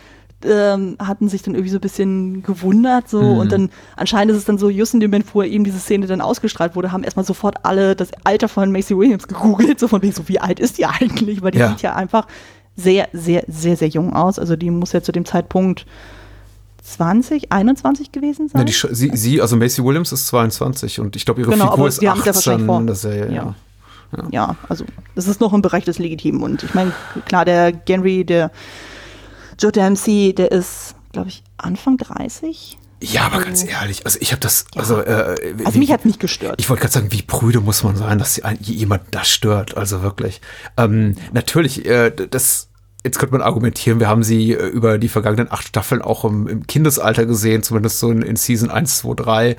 ähm, hatten sich dann irgendwie so ein bisschen gewundert so Mhm. und dann anscheinend ist es dann so, just in dem Moment, wo eben diese Szene dann ausgestrahlt wurde, haben erstmal sofort alle das Alter von Macy Williams gegoogelt, so von wegen so, wie alt ist die eigentlich? Weil die Ja. sieht ja einfach sehr, sehr, sehr, sehr jung aus. Also die muss ja zu dem Zeitpunkt 20, 21 gewesen sein. Ja, die, sie, sie, also Macy Williams ist 22 und ich glaube, ihre Genau, Figur ist wir haben es ja wahrscheinlich 18 vor. in der Serie. Ja. Ja. ja, also das ist noch im Bereich des Legitimen. Und ich meine, klar, der Genry, der Joe Dempsey, der ist, glaube ich, Anfang 30. Ja, aber ganz ehrlich, also ich habe das, also, äh, Also wie- mich hat nicht gestört. Ich wollte gerade sagen, wie prüde muss man sein, dass jemand das stört, also wirklich. Ähm, natürlich, äh, das, jetzt könnte man argumentieren, wir haben sie äh, über die vergangenen acht Staffeln auch im, im Kindesalter gesehen, zumindest so in, in Season 1, 2, 3.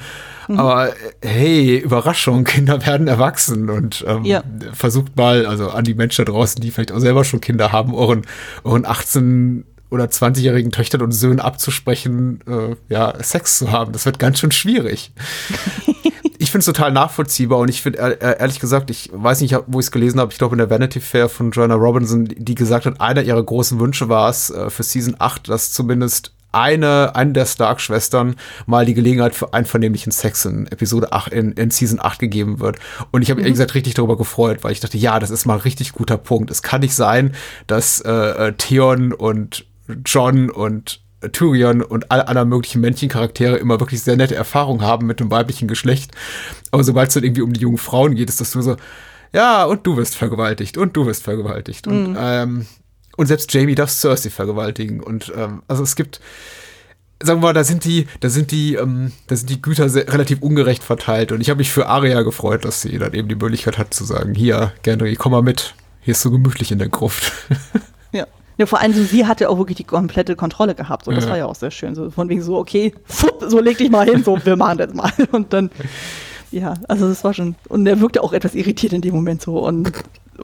Mhm. Aber äh, hey, Überraschung, Kinder werden erwachsen und ähm, Ja. versucht mal, also an die Menschen da draußen, die vielleicht auch selber schon Kinder haben, euren, euren 18 oder 20-jährigen Töchtern und Söhnen abzusprechen, äh, ja, Sex zu haben. Das wird ganz schön schwierig. ich finde es total nachvollziehbar und ich finde, ehrlich gesagt, ich weiß nicht, wo ich es gelesen habe, ich glaube in der Vanity Fair von Joanna Robinson, die gesagt hat, einer ihrer großen Wünsche war es äh, für Season 8, dass zumindest eine, eine der Stark-Schwestern mal die Gelegenheit für einvernehmlichen Sex in Episode 8, in, in Season 8 gegeben wird. Und ich habe ehrlich gesagt richtig darüber gefreut, weil ich dachte, ja, das ist mal ein richtig guter Punkt. Es kann nicht sein, dass äh, äh, Theon und John und Tyrion und alle anderen möglichen Männchencharaktere immer wirklich sehr nette Erfahrungen haben mit dem weiblichen Geschlecht. Aber sobald es dann irgendwie um die jungen Frauen geht, ist das nur so, ja, und du wirst vergewaltigt und du wirst vergewaltigt. Und, ähm, und selbst Jamie darf Cersei vergewaltigen. Und ähm, also es gibt, sagen wir mal, da sind die, da sind die, ähm, da sind die Güter sehr, relativ ungerecht verteilt. Und ich habe mich für Arya gefreut, dass sie dann eben die Möglichkeit hat zu sagen, hier, Gendry, komm mal mit. Hier ist so gemütlich in der Gruft. Ja. Ja, vor allem so, sie hatte auch wirklich die komplette Kontrolle gehabt. So, das Ja. war ja auch sehr schön. So, von wegen so, okay, fupp, so leg dich mal hin, so, wir machen das mal. Und dann, ja, also das war schon. Und er wirkte auch etwas irritiert in dem Moment so. Und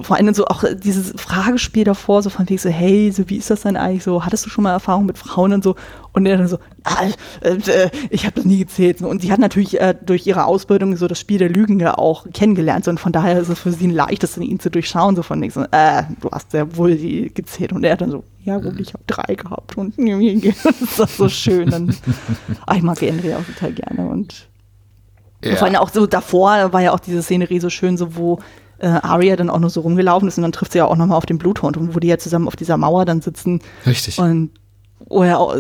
vor allem so auch dieses Fragespiel davor, so von wegen so, hey, so wie ist das denn eigentlich so? Hattest du schon mal Erfahrung mit Frauen und so? Und er dann so, ah, äh, äh, ich habe das nie gezählt. Und sie hat natürlich äh, durch ihre Ausbildung so das Spiel der Lügen ja auch kennengelernt. So, und von daher ist es für sie ein leichtes, ihn zu durchschauen. So von wegen so, äh, du hast sehr wohl die gezählt. Und er dann so, ja gut, ich habe drei gehabt. Und das ist so schön. Und, ah, ich mag Henry auch total gerne. Und und vor allem auch so davor war ja auch diese Szenerie so schön, so wo äh, Arya dann auch nur so rumgelaufen ist und dann trifft sie ja auch nochmal auf den Bluthund und wo die ja zusammen auf dieser Mauer dann sitzen Richtig. und wo er, auch,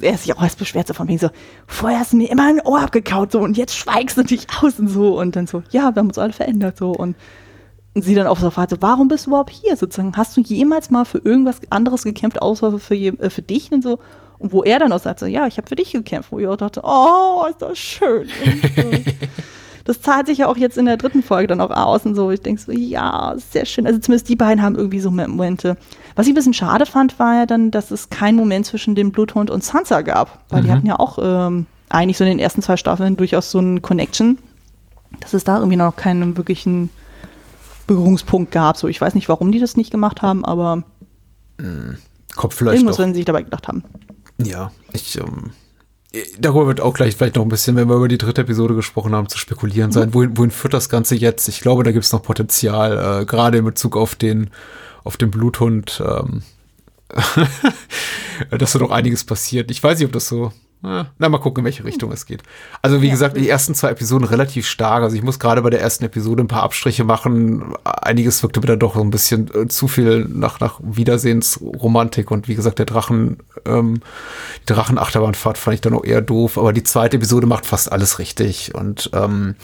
er sich auch erst beschwert so von wegen so, vorher hast du mir immer ein Ohr abgekaut so und jetzt schweigst du dich aus und so und dann so, ja, wir haben uns alle verändert so und sie dann auch so fragt, so, warum bist du überhaupt hier? Sozusagen, hast du jemals mal für irgendwas anderes gekämpft, außer für, äh, für dich und so? Und wo er dann auch sagt, so, ja, ich habe für dich gekämpft. Wo ich auch dachte, oh, ist das schön. Und, äh, das zahlt sich ja auch jetzt in der dritten Folge dann auch aus und so. Ich denke so, ja, sehr schön. Also zumindest die beiden haben irgendwie so Momente. Was ich ein bisschen schade fand, war ja dann, dass es keinen Moment zwischen dem Bluthund und Sansa gab. Weil die hatten ja auch ähm, eigentlich so in den ersten zwei Staffeln durchaus so einen Connection. Dass es da irgendwie noch keinen wirklichen Berührungspunkt gab. So, ich weiß nicht, warum die das nicht gemacht haben, aber Kommt vielleicht irgendwas werden sie sich dabei gedacht haben. Ja, ich, ähm, darüber wird auch gleich vielleicht noch ein bisschen, wenn wir über die dritte Episode gesprochen haben, zu spekulieren sein. Wohin, wohin führt das Ganze jetzt? Ich glaube, da gibt es noch Potenzial, äh, gerade in Bezug auf den, auf den Bluthund, ähm, dass da noch einiges passiert. Ich weiß nicht, ob das so. Äh, Na, mal gucken, in welche Richtung es geht. Also, wie gesagt, die ersten zwei Episoden relativ stark. Also, ich muss gerade bei der ersten Episode ein paar Abstriche machen. Einiges wirkte mir dann doch so ein bisschen äh, zu viel nach, nach Wiedersehensromantik. Und wie gesagt, der Drachen, ähm, die Drachenachterbahnfahrt fand ich dann auch eher doof. Aber die zweite Episode macht fast alles richtig. Und ähm,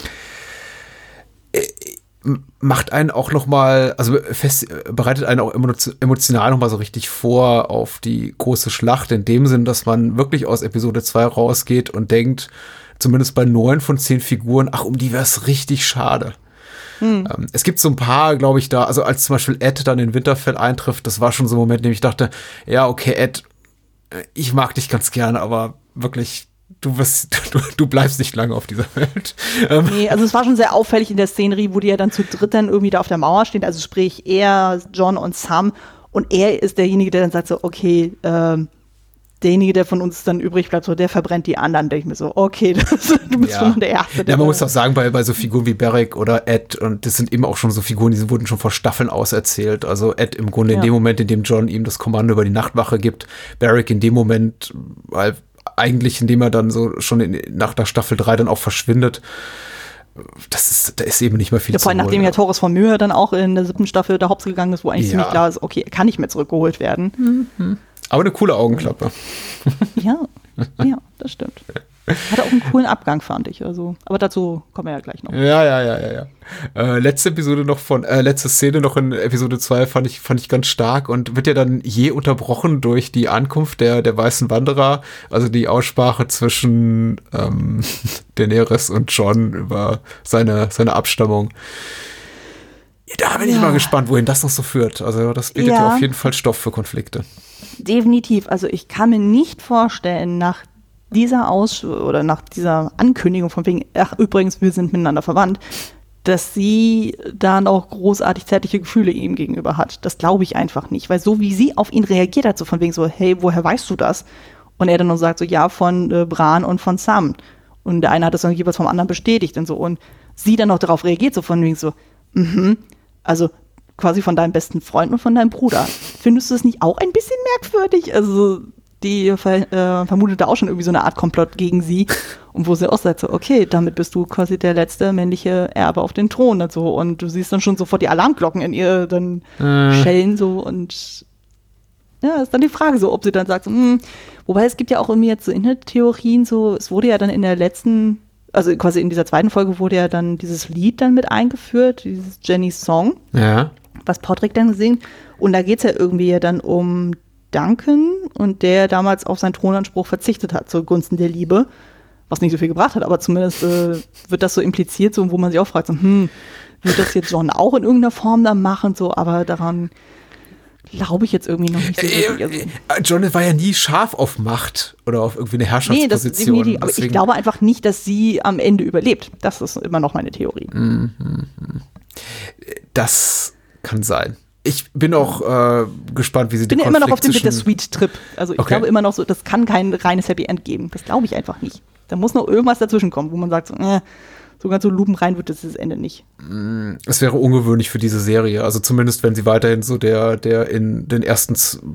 macht einen auch noch mal, also fest, bereitet einen auch emotio- emotional noch mal so richtig vor auf die große Schlacht, in dem Sinn, dass man wirklich aus Episode 2 rausgeht und denkt, zumindest bei neun von zehn Figuren, ach, um die wäre es richtig schade. Ähm, es gibt so ein paar, glaube ich, da, also als zum Beispiel Ed dann in Winterfell eintrifft, das war schon so ein Moment, in dem ich dachte, ja, okay, Ed, äh, ich mag dich ganz gerne, aber wirklich, du wirst, du, du bleibst nicht lange auf dieser Welt. Ähm, Nee, also es war schon sehr auffällig in der Szenerie, wo die ja dann zu dritt dann irgendwie da auf der Mauer stehen. Also sprich er, John und Sam. Und er ist derjenige, der dann sagt so, okay, ähm, derjenige, der von uns dann übrig bleibt, so, der verbrennt die anderen. Denke ich mir so, okay, das, du bist schon der Erste. Ja, der man da- muss auch sagen, bei, bei so Figuren wie Beric oder Ed, und das sind eben auch schon so Figuren, die wurden schon vor Staffeln auserzählt. Also Ed im Grunde in Ja. dem Moment, in dem John ihm das Kommando über die Nachtwache gibt, Beric in dem Moment, weil eigentlich, indem er dann so schon in, nach der Staffel 3 dann auch verschwindet. Das ist, da ist eben nicht mehr viel Ja, vor allem nachdem ja. Torres von Möhe dann auch in der siebten Staffel der Hops gegangen ist, wo eigentlich Ja. ziemlich klar ist, okay, er kann nicht mehr zurückgeholt werden. Aber eine coole Augenklappe. Ja, ja, das stimmt. Hatte auch einen coolen Abgang, fand ich. Also, aber dazu kommen wir ja gleich noch. Ja, ja, ja, ja, ja. Äh, letzte Episode noch von, äh, letzte Szene noch in Episode 2 fand ich, fand ich ganz stark und wird ja dann je unterbrochen durch die Ankunft der, der weißen Wanderer, also die Aussprache zwischen ähm, Daenerys und John über seine, seine Abstammung. Da bin ich Ja. mal gespannt, wohin das noch so führt. Also das bietet ja, Ja. auf jeden Fall Stoff für Konflikte. Definitiv. Also ich kann mir nicht vorstellen, nach dieser Aus oder nach dieser Ankündigung von wegen, ach übrigens, wir sind miteinander verwandt, dass sie da noch großartig zärtliche Gefühle ihm gegenüber hat. Das glaube ich einfach nicht, weil so wie sie auf ihn reagiert hat, so von wegen so, hey, woher weißt du das? Und er dann noch sagt so, ja, von äh, Bran und von Sam. Und der eine hat das dann jeweils vom anderen bestätigt und so. Und sie dann noch darauf reagiert, so von wegen so, mhm, also quasi von deinem besten Freund und von deinem Bruder. Findest du das nicht auch ein bisschen merkwürdig? Also die ver äh, vermutet da auch schon irgendwie so eine Art Komplott gegen sie. Und wo sie auch sagt, so, okay, damit bist du quasi der letzte männliche Erbe auf den Thron und so. Und du siehst dann schon sofort die Alarmglocken in ihr dann schellen so und ja, ist dann die Frage so, ob sie dann sagt, so, hm, wobei es gibt ja auch irgendwie jetzt so Internettheorien, so, es wurde ja dann in der letzten, also quasi in dieser zweiten Folge wurde ja dann dieses Lied dann mit eingeführt, dieses Jennys Song, Ja. was Patrick dann gesehen. Und da geht es ja irgendwie ja dann um Duncan und der damals auf seinen Thronanspruch verzichtet hat zugunsten der Liebe, was nicht so viel gebracht hat, aber zumindest äh, wird das so impliziert, so, wo man sich auch fragt, so, hm, wird das jetzt John auch in irgendeiner Form dann machen, so, aber daran glaube ich jetzt irgendwie noch nicht so wirklich. Also, Äh, John war ja nie scharf auf Macht oder auf irgendwie eine Nee, das Herrschaftsposition. definitiv. Aber ich glaube einfach nicht, dass sie am Ende überlebt. Das ist immer noch meine Theorie. Das kann sein. Ich bin auch äh, gespannt, wie sie Ich bin die ja immer noch auf dem Bittersweet-Trip. Also ich Okay. glaube immer noch so, das kann kein reines Happy End geben. Das glaube ich einfach nicht. Da muss noch irgendwas dazwischen kommen, wo man sagt, so, äh, so ganz so lupenrein wird das das Ende nicht. Es wäre ungewöhnlich für diese Serie. Also zumindest, wenn sie weiterhin so der, der in den ersten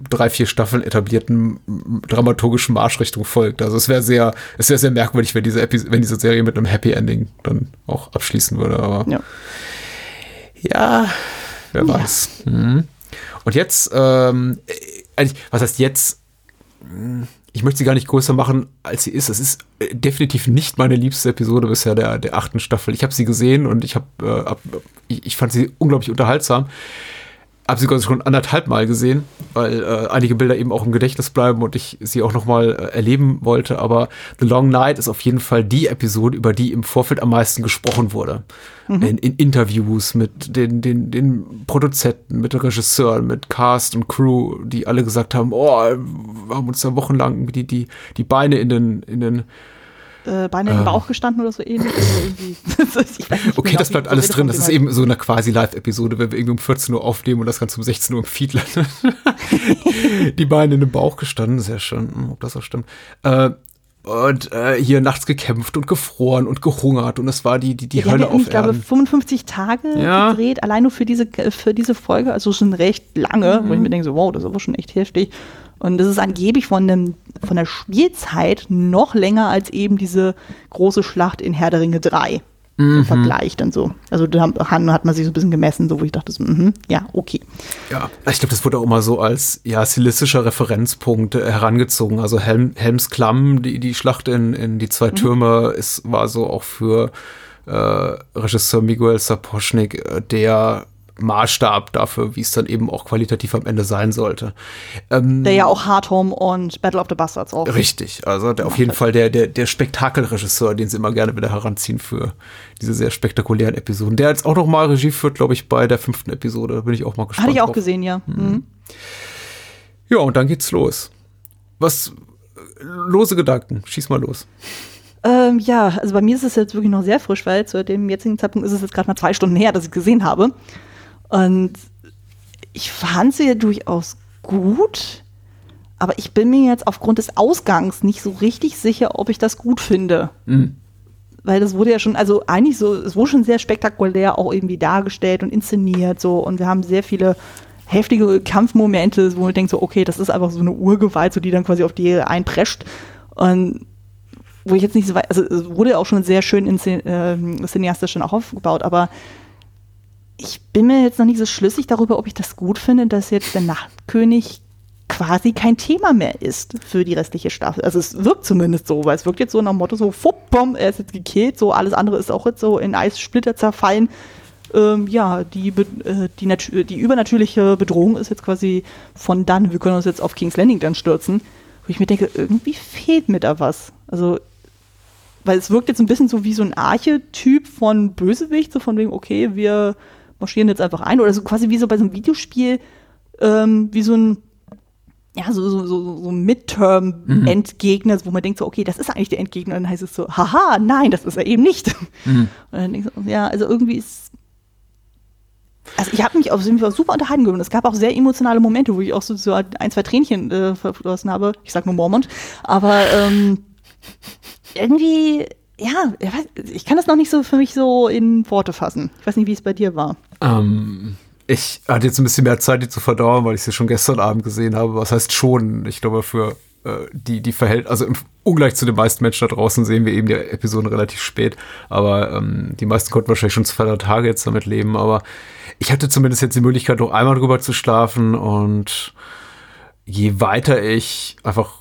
drei, vier Staffeln etablierten dramaturgischen Marschrichtung folgt. Also es wäre sehr, es wäre sehr merkwürdig, wenn diese, Epi wenn diese Serie mit einem Happy Ending dann auch abschließen würde. Aber Ja. ja, wer Ja. weiß. Mhm. Und jetzt, ähm, äh, eigentlich, was heißt jetzt? Hm, ich möchte sie gar nicht größer machen, als sie ist. Es ist äh, definitiv nicht meine liebste Episode bisher der, der achten Staffel. Ich habe sie gesehen und ich, hab, äh, ich, ich fand sie unglaublich unterhaltsam habe sie quasi schon anderthalb Mal gesehen, weil äh, einige Bilder eben auch im Gedächtnis bleiben und ich sie auch noch mal äh, erleben wollte. Aber The Long Night ist auf jeden Fall die Episode, über die im Vorfeld am meisten gesprochen wurde. Mhm. In, in, Interviews mit den, den, den Produzenten, mit Regisseuren, mit Cast und Crew, die alle gesagt haben, oh, wir haben uns da wochenlang die, die, die Beine in den, in den äh, Beine im Bauch gestanden oder so ähnlich. Also okay, das bleibt alles drin. Das ist eben so eine quasi Live-Episode, wenn wir irgendwie um 14 Uhr aufnehmen und das Ganze um 16 Uhr im Feed landet. die Beine in den Bauch gestanden, sehr schön, hm, ob das auch stimmt. Äh, und äh, hier nachts gekämpft und gefroren und gehungert und es war die, die, die ja, Hölle auf Ich glaube, 55 Tage ja. gedreht, allein nur für diese, für diese Folge, also schon recht lange, mhm. wo ich mir denke, so, wow, das ist aber schon echt heftig. Und das ist angeblich von, dem, von der Spielzeit noch länger als eben diese große Schlacht in Herr der Ringe 3 mhm. im Vergleich dann so. Also da hat man sich so ein bisschen gemessen, so wo ich dachte, so, mh, ja, okay. Ja, ich glaube, das wurde auch immer so als ja, stilistischer Referenzpunkt äh, herangezogen. Also Helm, Helms Klamm, die, die Schlacht in, in die zwei mhm. Türme, ist, war so auch für äh, Regisseur Miguel Sapochnik äh, der Maßstab dafür, wie es dann eben auch qualitativ am Ende sein sollte. Ähm, der ja auch Hard Home und Battle of the Bastards auch. Richtig, also der, auf jeden Fall der, der, der Spektakelregisseur, den sie immer gerne wieder heranziehen für diese sehr spektakulären Episoden. Der jetzt auch noch mal Regie führt, glaube ich, bei der fünften Episode. Da bin ich auch mal gespannt. Hatte ich auch drauf. gesehen, ja. Mhm. Mhm. Ja, und dann geht's los. Was lose Gedanken, schieß mal los. Ähm, ja, also bei mir ist es jetzt wirklich noch sehr frisch, weil zu dem jetzigen Zeitpunkt ist es jetzt gerade mal zwei Stunden her, dass ich gesehen habe. Und ich fand sie ja durchaus gut, aber ich bin mir jetzt aufgrund des Ausgangs nicht so richtig sicher, ob ich das gut finde. Mhm. Weil das wurde ja schon, also eigentlich so, es wurde schon sehr spektakulär auch irgendwie dargestellt und inszeniert so und wir haben sehr viele heftige Kampfmomente, wo man denkt so, okay, das ist einfach so eine Urgewalt, so die dann quasi auf die einprescht und wo ich jetzt nicht so weit, also es wurde ja auch schon sehr schön in äh, cineastisch schon auch aufgebaut, aber ich bin mir jetzt noch nicht so schlüssig darüber, ob ich das gut finde, dass jetzt der Nachtkönig quasi kein Thema mehr ist für die restliche Staffel. Also es wirkt zumindest so, weil es wirkt jetzt so nach dem Motto so, fupp, bom, er ist jetzt gekillt, so alles andere ist auch jetzt so in Eissplitter zerfallen. Ähm, ja, die, äh, die, die übernatürliche Bedrohung ist jetzt quasi von dann, wir können uns jetzt auf King's Landing dann stürzen. Wo ich mir denke, irgendwie fehlt mir da was. Also weil es wirkt jetzt ein bisschen so wie so ein Archetyp von Bösewicht, so von wegen, okay, wir marschieren jetzt einfach ein oder so quasi wie so bei so einem Videospiel, ähm, wie so ein ja, so, so, so, so Midterm-Endgegner, mhm. wo man denkt so, okay, das ist eigentlich der Endgegner. Und dann heißt es so, haha, nein, das ist er eben nicht. Mhm. Und dann denkst du, ja, also irgendwie ist. Also ich habe mich auf jeden Fall super unterhalten gefühlt. Es gab auch sehr emotionale Momente, wo ich auch so, so ein, zwei Tränchen äh, verflossen habe. Ich sag nur Mormont. Aber ähm, irgendwie ja, ich kann das noch nicht so für mich so in Worte fassen. Ich weiß nicht, wie es bei dir war. Ähm, ich hatte jetzt ein bisschen mehr Zeit, die zu verdauern, weil ich sie schon gestern Abend gesehen habe. Was heißt schon? Ich glaube, für äh, die, die verhält, also im Ungleich zu den meisten Menschen da draußen sehen wir eben die Episoden relativ spät. Aber ähm, die meisten konnten wahrscheinlich schon zwei, drei Tage jetzt damit leben. Aber ich hatte zumindest jetzt die Möglichkeit, noch einmal drüber zu schlafen und je weiter ich einfach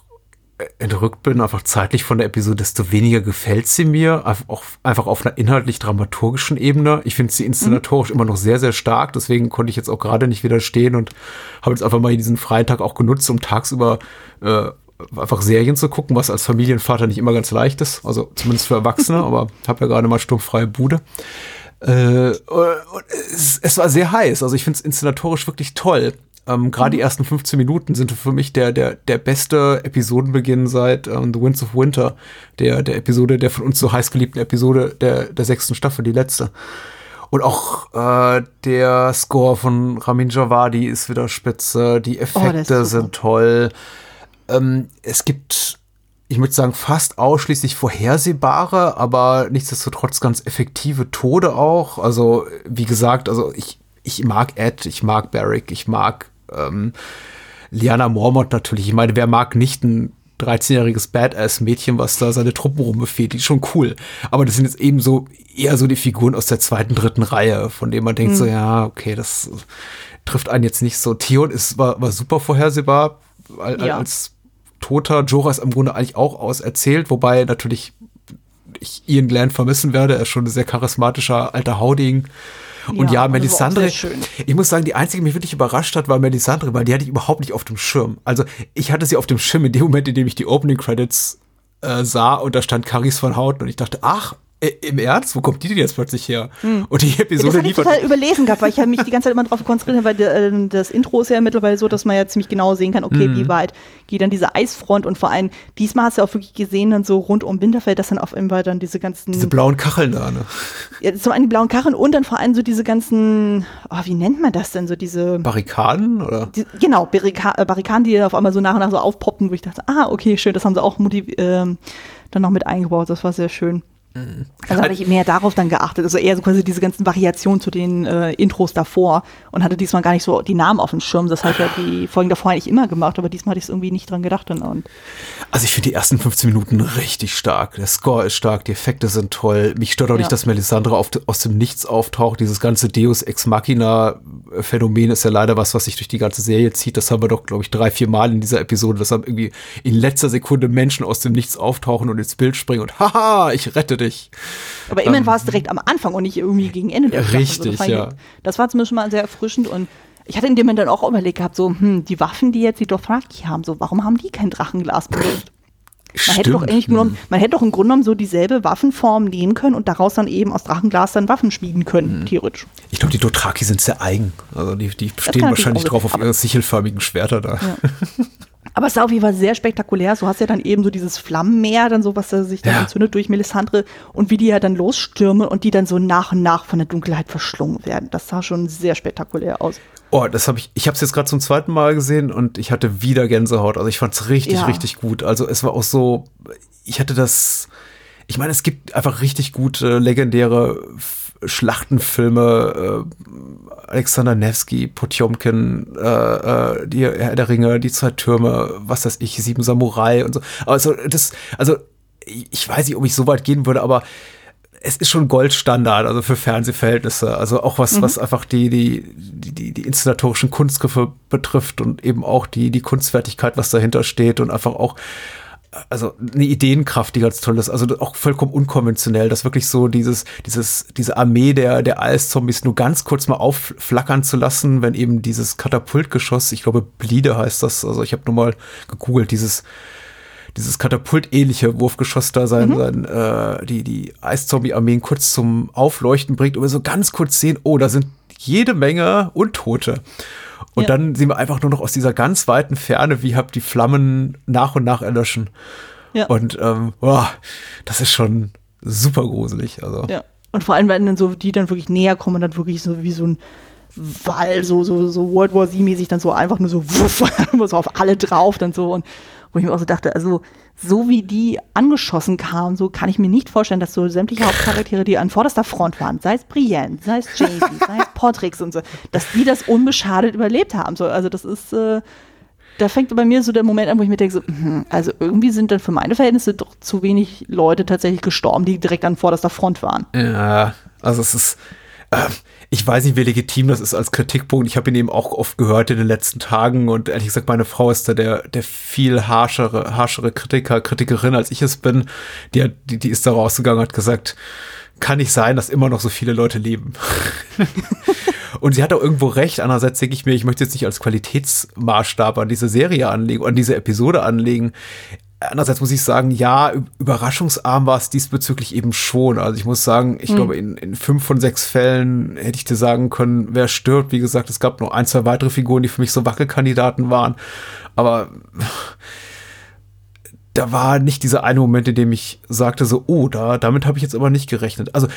entrückt bin, einfach zeitlich von der Episode, desto weniger gefällt sie mir. Auch einfach auf einer inhaltlich-dramaturgischen Ebene. Ich finde sie inszenatorisch mhm. immer noch sehr, sehr stark. Deswegen konnte ich jetzt auch gerade nicht widerstehen und habe jetzt einfach mal diesen Freitag auch genutzt, um tagsüber äh, einfach Serien zu gucken, was als Familienvater nicht immer ganz leicht ist. Also zumindest für Erwachsene, aber habe ja gerade mal sturmfreie Bude. Äh, es, es, war sehr heiß. Also ich finde es inszenatorisch wirklich toll. Ähm, Gerade die mhm. ersten 15 Minuten sind für mich der, der, der beste Episodenbeginn seit ähm, The Winds of Winter, der, der Episode, der von uns so heißgeliebten Episode der, der sechsten Staffel, die letzte. Und auch äh, der Score von Ramin Javadi ist wieder spitze, die oh, Effekte oh, sind toll. Ähm, es gibt, ich würde sagen, fast ausschließlich vorhersehbare, aber nichtsdestotrotz ganz effektive Tode auch. Also, wie gesagt, also ich, ich mag Ed, ich mag Barrick, ich mag ähm, Liana Mormont natürlich. Ich meine, wer mag nicht ein 13-jähriges Badass-Mädchen, was da seine Truppen rumbefehlt, die ist schon cool. Aber das sind jetzt eben so eher so die Figuren aus der zweiten, dritten Reihe, von denen man denkt mhm. so, ja, okay, das trifft einen jetzt nicht so. Theon ist, war, war super vorhersehbar, als, ja. als toter. Jorah ist im Grunde eigentlich auch auserzählt, wobei natürlich ich Ian Glenn vermissen werde. Er ist schon ein sehr charismatischer alter Hauding. Und ja, ja Melisandre, ich muss sagen, die einzige, die mich wirklich überrascht hat, war Melisandre, weil die hatte ich überhaupt nicht auf dem Schirm. Also ich hatte sie auf dem Schirm in dem Moment, in dem ich die Opening Credits äh, sah und da stand Caris von Houten und ich dachte, ach, Im Ernst? Wo kommt die denn jetzt plötzlich her? Hm. Und die Episode ja, das liefert. Ich total überlesen gehabt, weil ich habe mich die ganze Zeit immer darauf konzentriert, weil äh, das Intro ist ja mittlerweile so, dass man ja ziemlich genau sehen kann, okay, hm. wie weit geht dann diese Eisfront und vor allem diesmal hast du auch wirklich gesehen, dann so rund um Winterfeld, dass dann auf einmal dann diese ganzen. Diese blauen Kacheln da, ne? Ja, zum einen die blauen Kacheln und dann vor allem so diese ganzen, oh, wie nennt man das denn, so diese. Barrikaden, oder? Die, genau, Barrika äh, Barrikaden, die auf einmal so nach und nach so aufpoppen, wo ich dachte, ah, okay, schön, das haben sie auch motiv äh, dann noch mit eingebaut, das war sehr schön. Also habe ich mehr darauf dann geachtet, also eher so quasi diese ganzen Variationen zu den äh, Intros davor und hatte diesmal gar nicht so die Namen auf dem Schirm. Das habe ich ja die Folgen davor eigentlich immer gemacht, aber diesmal hatte ich es irgendwie nicht dran gedacht. Und, und also ich finde die ersten 15 Minuten richtig stark. Der Score ist stark, die Effekte sind toll. Mich stört auch ja. nicht, dass Melisandre auf, aus dem Nichts auftaucht. Dieses ganze Deus Ex Machina Phänomen ist ja leider was, was sich durch die ganze Serie zieht. Das haben wir doch, glaube ich, drei, vier Mal in dieser Episode, dass dann irgendwie in letzter Sekunde Menschen aus dem Nichts auftauchen und ins Bild springen und haha, ich rette dich. Aber immerhin ähm, war es direkt am Anfang und nicht irgendwie gegen Ende der Richtig, also, das ja. Das war zumindest mal sehr erfrischend und ich hatte in dem Moment dann auch überlegt gehabt, so, hm, die Waffen, die jetzt die Dothraki haben, so, warum haben die kein Drachenglas benutzt? Man hätte, doch eigentlich genommen, man hätte doch im Grunde genommen so dieselbe Waffenform nehmen können und daraus dann eben aus Drachenglas dann Waffen schmieden können, mhm. theoretisch. Ich glaube, die Dothraki sind sehr eigen. Also die, die stehen wahrscheinlich drauf auf ihre sichelförmigen Schwerter da. Ja. Aber es sah auf jeden Fall sehr spektakulär. So hast ja dann eben so dieses Flammenmeer, dann so, was sich dann ja. entzündet durch Melisandre und wie die ja dann losstürmen und die dann so nach und nach von der Dunkelheit verschlungen werden. Das sah schon sehr spektakulär aus. Oh, das habe ich, ich habe es jetzt gerade zum zweiten Mal gesehen und ich hatte wieder Gänsehaut. Also ich fand es richtig, ja. richtig gut. Also es war auch so, ich hatte das, ich meine, es gibt einfach richtig gute, legendäre Schlachtenfilme, äh, Alexander Nevsky, Potjomkin, äh, äh, die Herr der Ringe, die zwei Türme, was weiß ich, Sieben Samurai und so. Also das, also ich weiß nicht, ob ich so weit gehen würde, aber es ist schon Goldstandard, also für Fernsehverhältnisse. Also auch was, mhm. was einfach die, die, die, die inszenatorischen Kunstgriffe betrifft und eben auch die, die Kunstfertigkeit, was dahinter steht und einfach auch also eine Ideenkraft, die ganz toll ist, also auch vollkommen unkonventionell, dass wirklich so dieses, dieses, diese Armee der, der Eiszombies nur ganz kurz mal aufflackern zu lassen, wenn eben dieses Katapultgeschoss, ich glaube, Bliede heißt das, also ich habe nur mal gegoogelt, dieses, dieses Katapult-ähnliche Wurfgeschoss da sein, mhm. sein äh, die, die Eiszombie-Armeen kurz zum Aufleuchten bringt und wir so ganz kurz sehen, oh, da sind jede Menge Untote. Und ja. dann sehen wir einfach nur noch aus dieser ganz weiten Ferne, wie habt die Flammen nach und nach erlöschen. Ja. Und ähm, boah, das ist schon super gruselig. Also. Ja. Und vor allem, wenn dann so die dann wirklich näher kommen, dann wirklich so wie so ein Wall, so, so, so World War Z-mäßig dann so einfach nur so wuff, so auf alle drauf dann so. Und wo ich mir auch so dachte, also so wie die angeschossen kamen, so kann ich mir nicht vorstellen, dass so sämtliche Hauptcharaktere, die an vorderster Front waren, sei es Brienne, sei es Jamie, sei es Portrix und so, dass die das unbeschadet überlebt haben. So, also das ist, äh, da fängt bei mir so der Moment an, wo ich mir denke, so, mh, also irgendwie sind dann für meine Verhältnisse doch zu wenig Leute tatsächlich gestorben, die direkt an vorderster Front waren. Ja, also es ist, äh, ich weiß nicht, wie legitim das ist als Kritikpunkt. Ich habe ihn eben auch oft gehört in den letzten Tagen und ehrlich gesagt, meine Frau ist da der, der viel harschere, harschere Kritiker, Kritikerin, als ich es bin. Die, hat, die, die ist da rausgegangen und hat gesagt, kann nicht sein, dass immer noch so viele Leute leben. und sie hat auch irgendwo recht. Andererseits denke ich mir, ich möchte jetzt nicht als Qualitätsmaßstab an diese Serie anlegen, an diese Episode anlegen. Andererseits muss ich sagen, ja, überraschungsarm war es diesbezüglich eben schon. Also ich muss sagen, ich hm. glaube, in, in fünf von sechs Fällen hätte ich dir sagen können, wer stirbt. Wie gesagt, es gab noch ein, zwei weitere Figuren, die für mich so Wackelkandidaten waren. Aber da war nicht dieser eine Moment, in dem ich sagte so, oh, da, damit habe ich jetzt aber nicht gerechnet. Also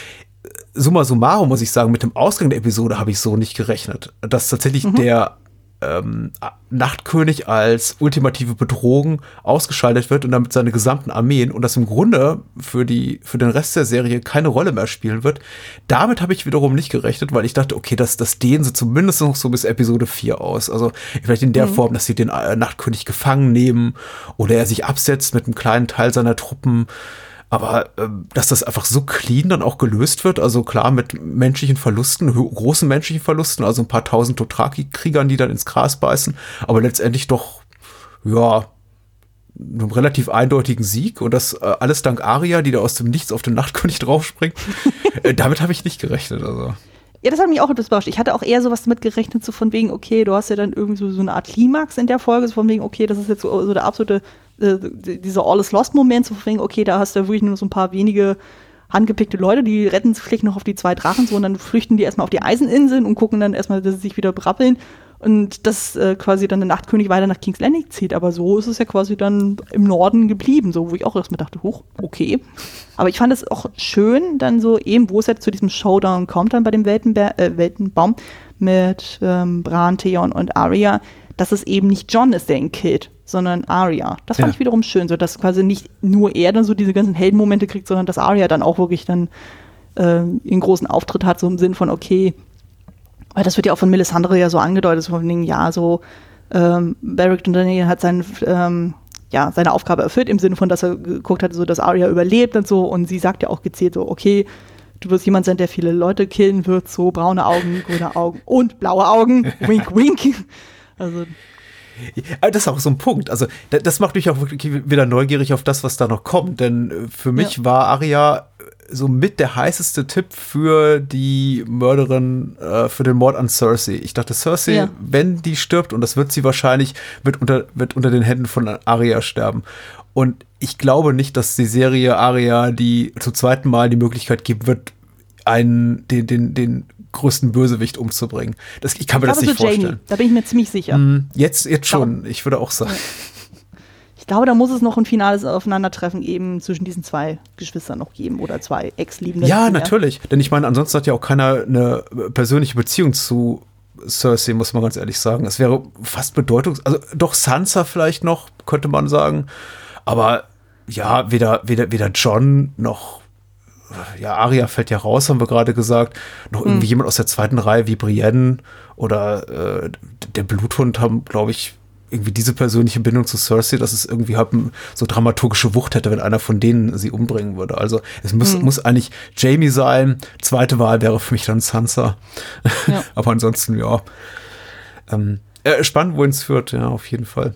summa summarum muss ich sagen, mit dem Ausgang der Episode habe ich so nicht gerechnet. Dass tatsächlich mhm. der ähm, Nachtkönig als ultimative Bedrohung ausgeschaltet wird und damit seine gesamten Armeen und das im Grunde für die für den Rest der Serie keine Rolle mehr spielen wird. Damit habe ich wiederum nicht gerechnet, weil ich dachte, okay, das, das dehnen sie zumindest noch so bis Episode 4 aus. Also vielleicht in der mhm. Form, dass sie den äh, Nachtkönig gefangen nehmen oder er sich absetzt mit einem kleinen Teil seiner Truppen. Aber äh, dass das einfach so clean dann auch gelöst wird, also klar mit menschlichen Verlusten, großen menschlichen Verlusten, also ein paar tausend Dothraki-Kriegern, die dann ins Gras beißen, aber letztendlich doch, ja, einem relativ eindeutigen Sieg und das äh, alles dank Aria, die da aus dem Nichts auf den Nachtkönig draufspringt. äh, damit habe ich nicht gerechnet. Also. Ja, das hat mich auch etwas überrascht. Ich hatte auch eher sowas damit gerechnet, so von wegen, okay, du hast ja dann irgendwie so, so eine Art Klimax in der Folge, so von wegen, okay, das ist jetzt so, so der absolute, äh, dieser All is Lost-Moment, von wegen, okay, da hast du wirklich nur so ein paar wenige handgepickte Leute, die retten sich noch auf die zwei Drachen so und dann flüchten die erstmal auf die Eiseninseln und gucken dann erstmal, dass sie sich wieder brappeln und dass äh, quasi dann der Nachtkönig weiter nach King's Landing zieht. Aber so ist es ja quasi dann im Norden geblieben, so wo ich auch erstmal dachte, hoch, okay. Aber ich fand es auch schön, dann so eben, wo es jetzt zu diesem Showdown kommt, dann bei dem Weltenber äh, Weltenbaum mit ähm, Bran, Theon und Arya, dass es eben nicht John ist, der ihn killt, sondern Arya. Das fand Ja. ich wiederum schön, so dass quasi nicht nur er dann so diese ganzen Heldenmomente kriegt, sondern dass Arya dann auch wirklich dann äh, einen großen Auftritt hat, so im Sinn von, okay, weil das wird ja auch von Melisandre ja so angedeutet, so von wegen, ja, so ähm, Beric Dondarrion hat sein, ähm, ja, seine Aufgabe erfüllt, im Sinne von, dass er geguckt hat, so dass Arya überlebt und so. Und sie sagt ja auch gezielt so, okay, du wirst jemand sein, der viele Leute killen wird, so braune Augen, grüne Augen und blaue Augen. wink, wink. Also, Aber das ist auch so ein Punkt. Also, da- das macht mich auch wirklich wieder neugierig auf das, was da noch kommt. Denn äh, für mich Ja. war Aria so mit der heißeste Tipp für die Mörderin, äh, für den Mord an Cersei. Ich dachte, Cersei, Ja. wenn die stirbt, und das wird sie wahrscheinlich, wird unter, wird unter den Händen von Aria sterben. Und ich glaube nicht, dass die Serie Aria die zum zweiten Mal die Möglichkeit geben wird, einen, den, den, den größten Bösewicht umzubringen. Das, ich kann mir ich das nicht so vorstellen. da bin ich mir ziemlich sicher. Hm, Jetzt, jetzt schon. Ich würde auch sagen. Ich glaube, da muss es noch ein finales Aufeinandertreffen eben zwischen diesen zwei Geschwistern noch geben oder zwei Ex-Liebenden. Ja, Ja. natürlich. Denn ich meine, ansonsten hat ja auch keiner eine persönliche Beziehung zu Cersei, muss man ganz ehrlich sagen. Es wäre fast bedeutungs... Also doch Sansa vielleicht noch, könnte man sagen. Aber ja, weder, weder, weder John noch... Ja, Arya fällt ja raus, haben wir gerade gesagt. Noch irgendwie jemand aus der zweiten Reihe wie Brienne oder äh, der Bluthund haben, glaube ich, irgendwie diese persönliche Bindung zu Cersei, dass es irgendwie halt so dramaturgische Wucht hätte, wenn einer von denen sie umbringen würde. Also es muss, muss eigentlich Jamie sein. Zweite Wahl wäre für mich dann Sansa. Ja. Aber ansonsten, ja. Ähm, äh, spannend, wohin es führt, ja, auf jeden Fall.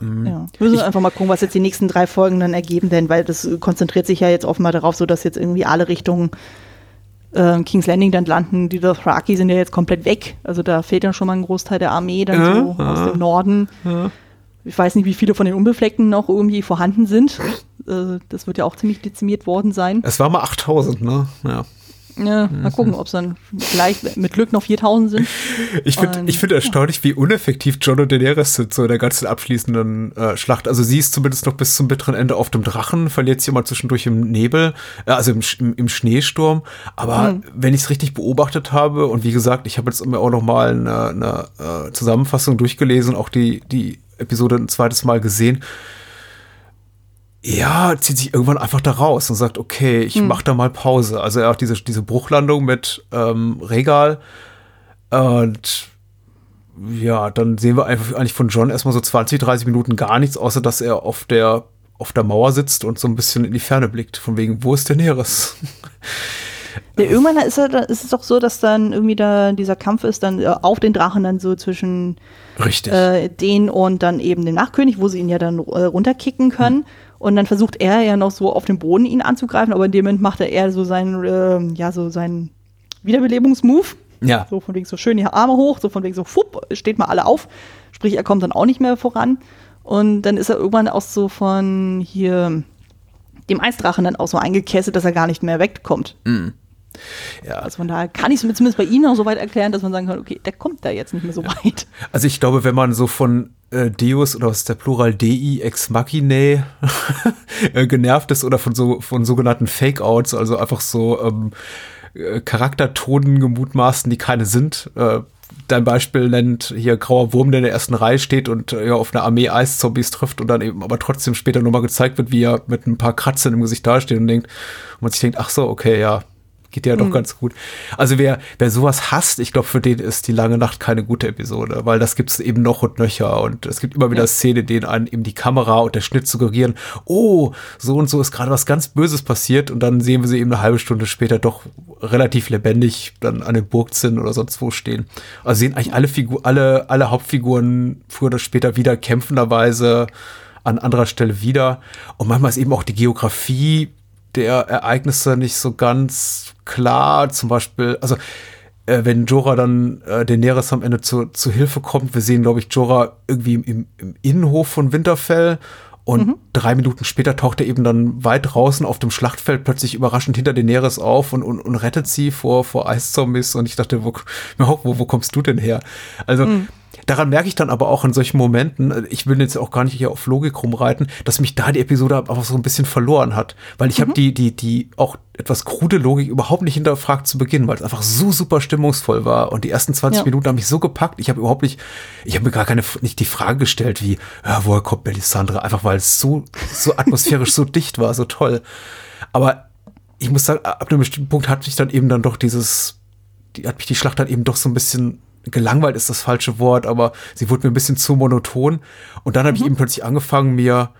Ja. Wir müssen einfach mal gucken, was jetzt die nächsten drei Folgen dann ergeben, denn weil das konzentriert sich ja jetzt offenbar darauf, so dass jetzt irgendwie alle Richtungen äh, King's Landing dann landen. Die Dothraki sind ja jetzt komplett weg. Also da fehlt dann schon mal ein Großteil der Armee dann Ja, so ja. aus dem Norden. Ich weiß nicht, wie viele von den Unbefleckten noch irgendwie vorhanden sind. Äh, das wird ja auch ziemlich dezimiert worden sein. Es war mal 8000, ne? Ja. Ja, mal gucken, ob es dann vielleicht mit Glück noch 4000 sind. Ich finde ich finde erstaunlich, wie uneffektiv John und Daenerys sind so in der ganzen abschließenden äh, Schlacht. Also sie ist zumindest noch bis zum bitteren Ende auf dem Drachen, verliert sich immer zwischendurch im Nebel, äh, also im, im, im Schneesturm. Aber wenn ich es richtig beobachtet habe und wie gesagt, ich habe jetzt mir auch noch mal eine, eine äh, Zusammenfassung durchgelesen, auch die die Episode ein zweites Mal gesehen. Ja, zieht sich irgendwann einfach da raus und sagt, okay, ich mach da mal Pause. Also er hat diese, diese Bruchlandung mit ähm, Regal und ja, dann sehen wir einfach eigentlich von John erstmal so 20, 30 Minuten gar nichts, außer dass er auf der, auf der Mauer sitzt und so ein bisschen in die Ferne blickt. Von wegen, wo ist Daenerys? Ja, irgendwann ist, er, ist es doch so, dass dann irgendwie da dieser Kampf ist, dann äh, auf den Drachen dann so zwischen Richtig. äh, den und dann eben dem Nachkönig, wo sie ihn ja dann äh, runterkicken können. Und dann versucht er ja noch so auf dem Boden ihn anzugreifen, aber in dem Moment macht er eher so seinen, ähm, ja, so seinen Wiederbelebungsmove. ja. So von wegen so schön die Arme hoch, so von wegen so, fupp, steht mal alle auf. Sprich, er kommt dann auch nicht mehr voran. Und dann ist er irgendwann auch so von hier dem Eisdrachen dann auch so eingekesselt, dass er gar nicht mehr wegkommt. Ja. Also von daher kann ich es mir zumindest bei Ihnen auch so weit erklären, dass man sagen kann, okay, der kommt da jetzt nicht mehr so weit. Also ich glaube, wenn man so von äh, Deus oder ist der Plural Dei ex machinae äh, genervt ist oder von so von sogenannten Fake-Outs, also einfach so ähm, äh, Charaktertonen gemutmaßen, die keine sind. Äh, dein Beispiel nennt hier grauer Wurm, der in der ersten Reihe steht und äh, ja auf eine Armee Eiszombies trifft und dann eben aber trotzdem später nochmal gezeigt wird, wie er mit ein paar Kratzern im Gesicht dasteht und denkt, und man sich denkt, ach so, okay, ja, geht ja doch ganz gut. Also wer, wer sowas hasst, ich glaube, für den ist die lange Nacht keine gute Episode, weil das gibt es eben noch und nöcher und es gibt immer wieder Szenen, in denen einem eben die Kamera und der Schnitt suggerieren, oh, so und so ist gerade was ganz Böses passiert und dann sehen wir sie eben eine halbe Stunde später doch relativ lebendig dann an den Burgzinn oder sonst wo stehen. Also sehen eigentlich alle Figur, alle, alle Hauptfiguren früher oder später wieder kämpfenderweise an anderer Stelle wieder. Und manchmal ist eben auch die Geografie der Ereignisse nicht so ganz klar. Zum Beispiel, also äh, wenn Jorah dann äh, Daenerys am Ende zu, zu Hilfe kommt, wir sehen, glaube ich, Jorah irgendwie im, im Innenhof von Winterfell und mhm. drei Minuten später taucht er eben dann weit draußen auf dem Schlachtfeld plötzlich überraschend hinter Daenerys auf und, und, und rettet sie vor, vor Eiszombies. Und ich dachte, wo, wo, wo kommst du denn her? Also, mhm. Daran merke ich dann aber auch in solchen Momenten, ich will jetzt auch gar nicht hier auf Logik rumreiten, dass mich da die Episode einfach so ein bisschen verloren hat. Weil ich mhm. habe die, die, die auch etwas krude Logik überhaupt nicht hinterfragt zu Beginn, weil es einfach so super stimmungsvoll war. Und die ersten 20 ja. Minuten haben mich so gepackt. Ich habe überhaupt nicht, ich habe mir gar keine, nicht die Frage gestellt, wie, ja, woher kommt Melisandre? Einfach weil es so, so atmosphärisch so dicht war, so toll. Aber ich muss sagen, ab einem bestimmten Punkt hat mich dann eben dann doch dieses, die, hat mich die Schlacht dann eben doch so ein bisschen gelangweilt ist das falsche Wort, aber sie wurde mir ein bisschen zu monoton. Und dann habe mhm. ich eben plötzlich angefangen, mir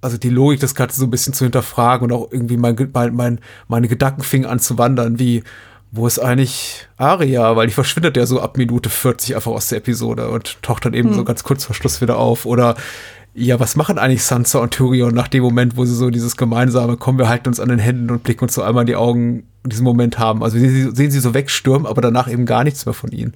also die Logik des Ganzen so ein bisschen zu hinterfragen und auch irgendwie mein, mein, mein, meine Gedanken fingen an zu wandern, wie, wo ist eigentlich Aria? Weil die verschwindet ja so ab Minute 40 einfach aus der Episode und taucht dann eben mhm. so ganz kurz vor Schluss wieder auf. Oder ja, was machen eigentlich Sansa und Tyrion nach dem Moment, wo sie so dieses gemeinsame, kommen wir halten uns an den Händen und blicken uns so einmal in die Augen, diesen Moment haben. Also sie, sehen sie so wegstürmen, aber danach eben gar nichts mehr von ihnen.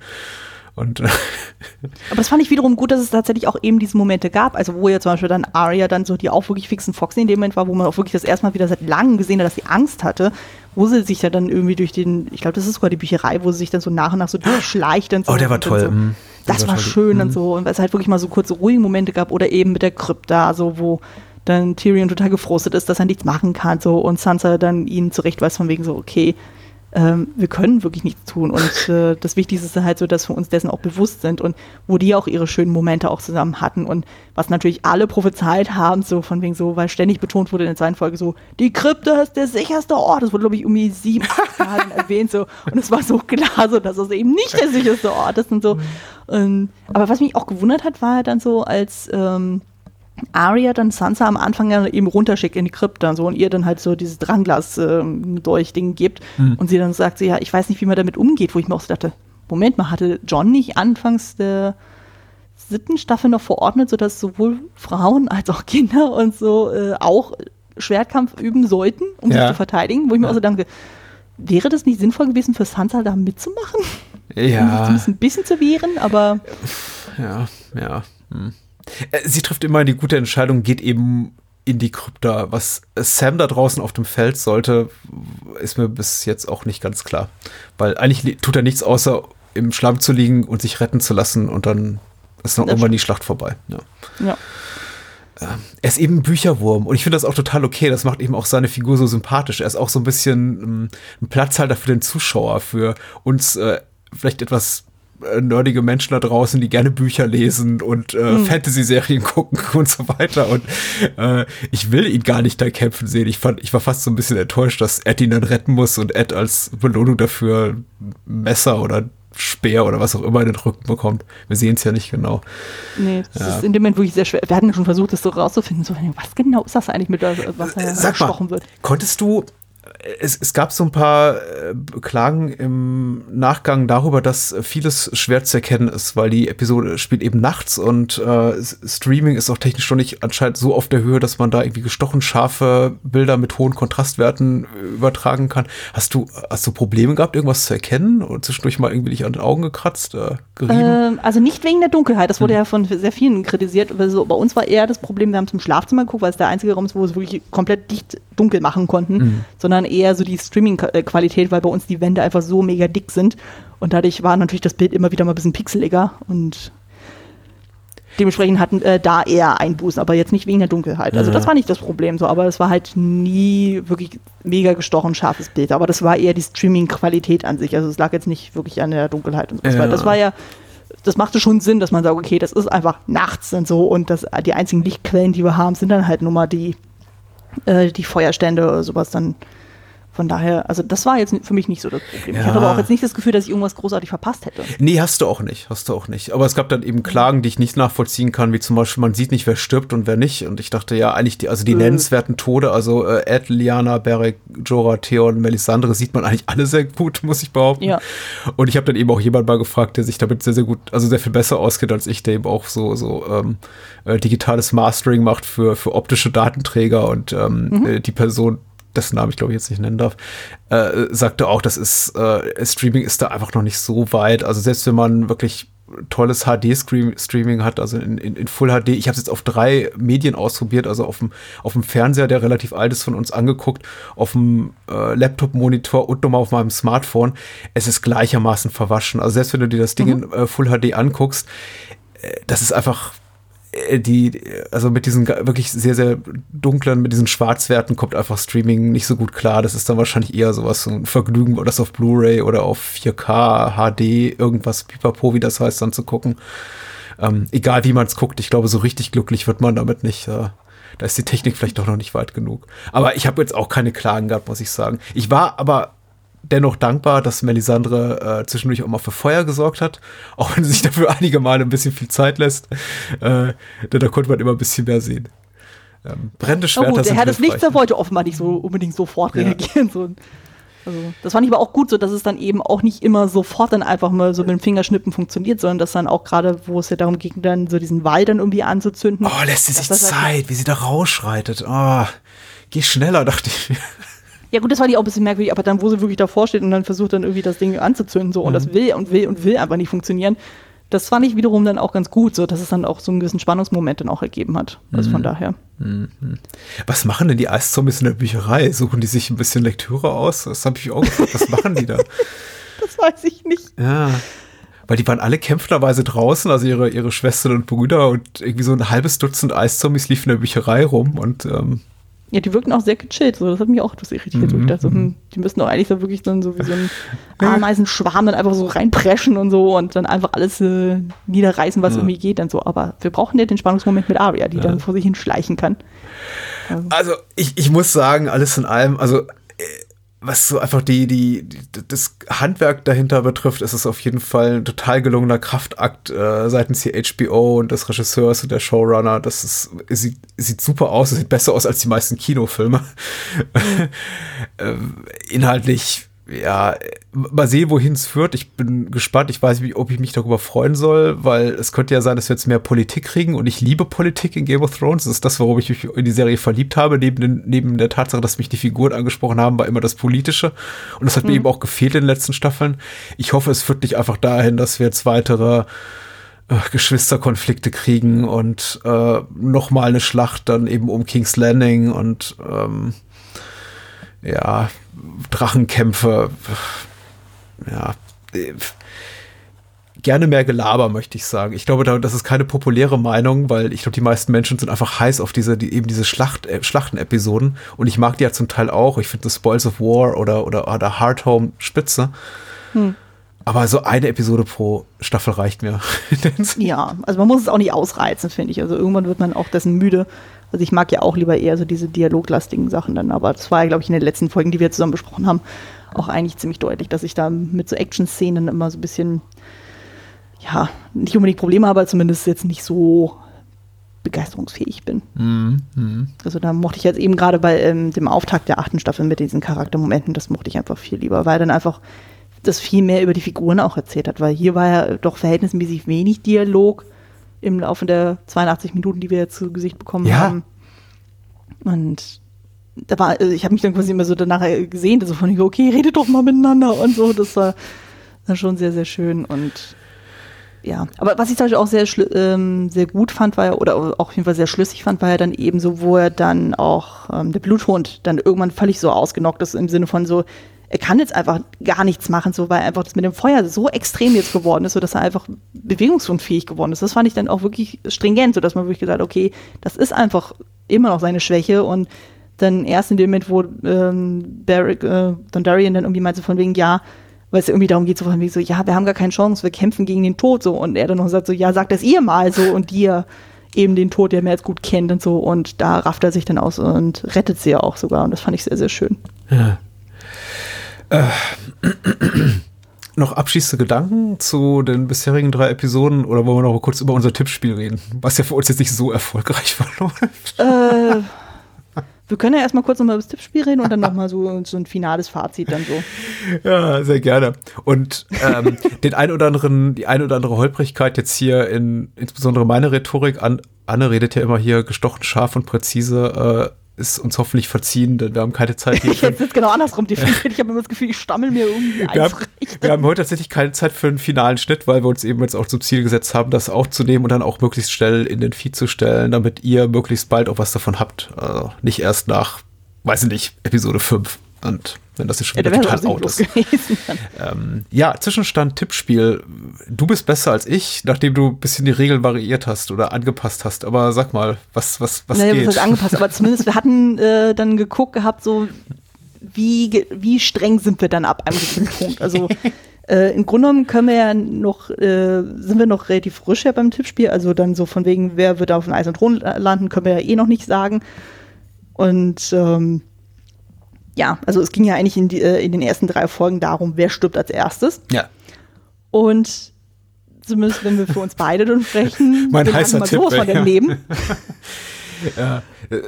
Und aber das fand ich wiederum gut, dass es tatsächlich auch eben diese Momente gab, also wo ja zum Beispiel dann Arya dann so die auch wirklich fixen Foxy in dem Moment war, wo man auch wirklich das erste Mal wieder seit langem gesehen hat, dass sie Angst hatte, wo sie sich ja dann irgendwie durch den, ich glaube, das ist sogar die Bücherei, wo sie sich dann so nach und nach so durchschleicht und so. Oh, der war toll. So. Mhm. Das, war, war schön mhm. und so. Und weil es halt wirklich mal so kurze, ruhige Momente gab oder eben mit der Krypta, so wo dann Tyrion total gefrustet ist, dass er nichts machen kann, so und Sansa dann ihn zurechtweist von wegen so, okay, ähm, wir können wirklich nichts tun. Und äh, das Wichtigste ist halt so, dass wir uns dessen auch bewusst sind und wo die auch ihre schönen Momente auch zusammen hatten und was natürlich alle prophezeit haben, so von wegen so, weil ständig betont wurde in der zweiten Folge so, die Krypta ist der sicherste Ort. Das wurde, glaube ich, irgendwie sieben, acht Mal erwähnt so. Und es war so klar, so, dass das eben nicht der sicherste Ort ist und so. Und, aber was mich auch gewundert hat, war dann so, als ähm, Arya dann Sansa am Anfang ja eben runterschickt in die Krypta so und ihr dann halt so dieses Drangglas ähm, durch Ding gibt mhm. und sie dann sagt, sie, ja, ich weiß nicht, wie man damit umgeht, wo ich mir auch so dachte, Moment mal, hatte John nicht anfangs der siebten Staffel noch verordnet, sodass sowohl Frauen als auch Kinder und so äh, auch Schwertkampf üben sollten, um ja. sich zu verteidigen, wo ich mir ja. auch so denke, wäre das nicht sinnvoll gewesen für Sansa da mitzumachen? Ja. Um sich ein bisschen zu wehren, aber ja, ja. Hm. Äh, sie trifft immer die gute Entscheidung, geht eben in die Krypta. Was Sam da draußen auf dem Feld sollte, ist mir bis jetzt auch nicht ganz klar. Weil eigentlich tut er nichts außer im Schlamm zu liegen und sich retten zu lassen und dann ist noch irgendwann die Schlacht vorbei. Ja. ja. Ähm, er ist eben ein Bücherwurm und ich finde das auch total okay. Das macht eben auch seine Figur so sympathisch. Er ist auch so ein bisschen ähm, ein Platzhalter für den Zuschauer, für uns äh, vielleicht etwas äh, nerdige Menschen da draußen, die gerne Bücher lesen und äh, mhm. Fantasy-Serien gucken und so weiter. Und äh, ich will ihn gar nicht da kämpfen sehen. Ich fand, ich war fast so ein bisschen enttäuscht, dass Ed ihn dann retten muss und Ed als Belohnung dafür Messer oder Speer oder was auch immer in den Rücken bekommt. Wir sehen es ja nicht genau. Nee, das ja. ist in dem Moment wirklich sehr schwer. Wir hatten schon versucht, das so rauszufinden. So, was genau ist das eigentlich mit was er Sag gesprochen wird? Konntest du es, es gab so ein paar äh, Klagen im Nachgang darüber, dass vieles schwer zu erkennen ist, weil die Episode spielt eben nachts und äh, Streaming ist auch technisch schon nicht anscheinend so auf der Höhe, dass man da irgendwie gestochen scharfe Bilder mit hohen Kontrastwerten äh, übertragen kann. Hast du, hast du Probleme gehabt, irgendwas zu erkennen und zwischendurch mal irgendwie dich an den Augen gekratzt, äh, gerieben? Ähm, also nicht wegen der Dunkelheit, das wurde hm. ja von sehr vielen kritisiert. Also bei uns war eher das Problem, wir haben zum Schlafzimmer geguckt, weil es der einzige Raum ist, wo es wirklich komplett dicht dunkel machen konnten, hm. sondern eher so die Streaming-Qualität, weil bei uns die Wände einfach so mega dick sind. Und dadurch war natürlich das Bild immer wieder mal ein bisschen pixeliger und dementsprechend hatten äh, da eher Einbußen, aber jetzt nicht wegen der Dunkelheit. Also das war nicht das Problem so, aber es war halt nie wirklich mega gestochen scharfes Bild. Aber das war eher die Streaming-Qualität an sich. Also es lag jetzt nicht wirklich an der Dunkelheit und so. Ja. Das war ja das machte schon Sinn, dass man sagt, okay, das ist einfach nachts und so und das, die einzigen Lichtquellen, die wir haben, sind dann halt nur mal die, äh, die Feuerstände oder sowas dann Von daher, also das war jetzt für mich nicht so das Problem. Ja. Ich hatte aber auch jetzt nicht das Gefühl, dass ich irgendwas großartig verpasst hätte. Nee, hast du auch nicht, hast du auch nicht. Aber es gab dann eben Klagen, die ich nicht nachvollziehen kann, wie zum Beispiel, man sieht nicht, wer stirbt und wer nicht. Und ich dachte, ja, eigentlich die, also die Äh. nennenswerten Tode, also äh, Ed, Liana, Beric, Jorah, Theon, Melisandre, sieht man eigentlich alle sehr gut, muss ich behaupten. Ja. Und ich habe dann eben auch jemand mal gefragt, der sich damit sehr, sehr gut, also sehr viel besser auskennt als ich, der eben auch so, so ähm, äh, digitales Mastering macht für, für optische Datenträger und ähm, äh, die Person, dessen Namen ich glaube ich jetzt nicht nennen darf, äh, sagte auch, das ist, äh, Streaming ist da einfach noch nicht so weit. Also selbst wenn man wirklich tolles HD-Streaming hat, also in, in, in Full HD. Ich habe es jetzt auf drei Medien ausprobiert, also auf dem, auf dem Fernseher, der relativ alt ist, von uns angeguckt, auf dem äh, Laptop-Monitor und nochmal auf meinem Smartphone. Es ist gleichermaßen verwaschen. Also selbst wenn du dir das Ding in äh, Full HD anguckst, äh, das ist einfach die, also mit diesen wirklich sehr, sehr dunklen, mit diesen Schwarzwerten kommt einfach Streaming nicht so gut klar. Das ist dann wahrscheinlich eher sowas, so ein Vergnügen, das auf Blu-ray oder auf 4K, HD, irgendwas, pipapo, wie das heißt, dann zu gucken. Ähm, egal wie man es guckt, ich glaube, so richtig glücklich wird man damit nicht. Äh, da ist die Technik vielleicht doch noch nicht weit genug. Aber ich habe jetzt auch keine Klagen gehabt, muss ich sagen. Ich war aber dennoch dankbar, dass Melisandre äh, zwischendurch auch mal für Feuer gesorgt hat, auch wenn sie sich dafür einige Male ein bisschen viel Zeit lässt. Äh, denn da konnte man immer ein bisschen mehr sehen. Ähm, brennende Na Schwerter gut, der Herr des Lichts, der wollte offenbar nicht so unbedingt sofort Ja. reagieren. So. Also, das fand ich aber auch gut, so dass es dann eben auch nicht immer sofort dann einfach mal so mit dem Fingerschnippen funktioniert, sondern dass dann auch gerade, wo es ja darum ging, dann so diesen Wall dann irgendwie anzuzünden. Oh, lässt sie sich Zeit, wie sie da rausschreitet. Oh, geh schneller, dachte ich. Ja gut, das fand ich auch ein bisschen merkwürdig, aber dann, wo sie wirklich davor steht und dann versucht dann irgendwie das Ding anzuzünden so und Mhm. das will und will und will einfach nicht funktionieren, das fand ich wiederum dann auch ganz gut, so dass es dann auch so einen gewissen Spannungsmoment dann auch ergeben hat. Also Mhm. von daher. Was machen denn die Eiszombies in der Bücherei? Suchen die sich ein bisschen Lektüre aus? Das habe ich auch gefragt. Was machen die da? Das weiß ich nicht. Ja. Weil die waren alle kämpflerweise draußen, also ihre, ihre Schwestern und Brüder und irgendwie so ein halbes Dutzend Eiszombies liefen in der Bücherei rum und ähm, Ja, die wirken auch sehr gechillt. So. Das hat mich auch etwas irritiert. Mhm, Mhm. Also, hm, die müssen doch eigentlich so wirklich dann so wie so ein Ameisenschwarm dann einfach so reinpreschen und so und dann einfach alles äh, niederreißen, was Ja. irgendwie geht dann so. Aber wir brauchen ja den Spannungsmoment mit Aria, die dann vor sich hin schleichen kann. Also ich, ich muss sagen, alles in allem, also was so einfach die, die, die, das Handwerk dahinter betrifft, ist es auf jeden Fall ein total gelungener Kraftakt äh, seitens hier HBO und des Regisseurs und der Showrunner. Das ist, sieht, sieht super aus, es sieht besser aus als die meisten Kinofilme. ähm, inhaltlich, ja, mal sehen, wohin es führt. Ich bin gespannt. Ich weiß nicht, ob ich mich darüber freuen soll, weil es könnte ja sein, dass wir jetzt mehr Politik kriegen und ich liebe Politik in Game of Thrones. Das ist das, worum ich mich in die Serie verliebt habe. Neben, den, neben der Tatsache, dass mich die Figuren angesprochen haben, war immer das Politische. Und das hat mir eben auch gefehlt in den letzten Staffeln. Ich hoffe, es führt nicht einfach dahin, dass wir jetzt weitere äh, Geschwisterkonflikte kriegen und äh, noch mal eine Schlacht dann eben um King's Landing und ähm, ja, Drachenkämpfe. Ja, gerne mehr Gelaber, möchte ich sagen. Ich glaube, da- das ist keine populäre Meinung, weil ich glaube, die meisten Menschen sind einfach heiß auf diese, die, eben diese Schlacht, äh, Schlachtenepisoden. Und ich mag die ja zum Teil auch. Ich finde das Spoils of War oder, oder, oder Hard Home spitze. Aber so eine Episode pro Staffel reicht mir. Ja, also man muss es auch nicht ausreizen, finde ich. Also irgendwann wird man auch dessen müde. Also ich mag ja auch lieber eher so diese dialoglastigen Sachen dann, aber das war ja, glaube ich, in den letzten Folgen, die wir zusammen besprochen haben, auch eigentlich ziemlich deutlich, dass ich da mit so Action-Szenen immer so ein bisschen, ja, nicht unbedingt Probleme habe, aber zumindest jetzt nicht so begeisterungsfähig bin. Also da mochte ich jetzt eben gerade bei ähm, dem Auftakt der achten Staffel mit diesen Charaktermomenten, das mochte ich einfach viel lieber, weil dann einfach das viel mehr über die Figuren auch erzählt hat, weil hier war ja doch verhältnismäßig wenig Dialog im Laufe der 82 Minuten, die wir zu Gesicht bekommen Ja. haben. Und da war, also ich habe mich dann quasi immer so danach gesehen, so von, okay, redet doch mal miteinander und so. Das war dann schon sehr, sehr schön und ja, aber was ich zum Beispiel auch sehr, ähm, sehr gut fand, war ja, oder auch auf jeden Fall sehr schlüssig fand, war ja dann eben so, wo er dann auch, ähm, der Bluthund dann irgendwann völlig so ausgenockt ist, im Sinne von so, er kann jetzt einfach gar nichts machen, so, weil einfach das mit dem Feuer so extrem jetzt geworden ist, so dass er einfach bewegungsunfähig geworden ist. Das fand ich dann auch wirklich stringent, so dass man wirklich gesagt okay, das ist einfach immer noch seine Schwäche und dann erst in dem Moment, wo ähm, äh, Dondarrion dann irgendwie meinte von wegen, ja, weil es irgendwie darum geht, so von wegen so, ja, wir haben gar keine Chance, wir kämpfen gegen den Tod, so, und er dann noch sagt so, ja, sagt das ihr mal, so, und dir eben den Tod, der mehr als gut kennt und so, und da rafft er sich dann aus und rettet sie ja auch sogar, und das fand ich sehr, sehr schön. Ja. Noch abschließende Gedanken zu den bisherigen drei Episoden oder wollen wir noch kurz über unser Tippspiel reden, was ja für uns jetzt nicht so erfolgreich verläuft? Äh, wir können ja erstmal kurz nochmal über das Tippspiel reden und dann nochmal so, so ein finales Fazit dann so. Ja, sehr gerne. Und ähm, den ein oder anderen, die ein oder andere Holprigkeit jetzt hier in insbesondere meine Rhetorik an, Anne redet ja immer hier gestochen scharf und präzise, äh, ist uns hoffentlich verziehen, denn wir haben keine Zeit. ich jetzt ist genau andersrum. Die ich habe immer das Gefühl, ich stammel mir irgendwie wir haben, wir haben heute tatsächlich keine Zeit für einen finalen Schnitt, weil wir uns eben jetzt auch zum Ziel gesetzt haben, das aufzunehmen und dann auch möglichst schnell in den Feed zu stellen, damit ihr möglichst bald auch was davon habt. Also nicht erst nach, weiß ich nicht, Episode 5. Und wenn das ist schon ja, wieder total out ist. Ähm, ja, Zwischenstand, Tippspiel. Du bist besser als ich, nachdem du ein bisschen die Regeln variiert hast oder angepasst hast. Aber sag mal, was, was, was naja, geht? Was angepasst, aber zumindest wir hatten äh, dann geguckt gehabt, so wie, wie streng sind wir dann ab einem bestimmten Punkt. Also äh, im Grunde genommen können wir ja noch, äh, sind wir noch relativ frisch ja beim Tippspiel. Also dann so von wegen, wer wird auf dem Eis und Thron landen, können wir ja eh noch nicht sagen. Und ähm, ja, also es ging ja eigentlich in, die, äh, in den ersten drei Folgen darum, wer stirbt als erstes. Ja. Und zumindest wenn wir für uns beide dann sprechen, mein heißer Tipp sowas von daneben. ja. Äh,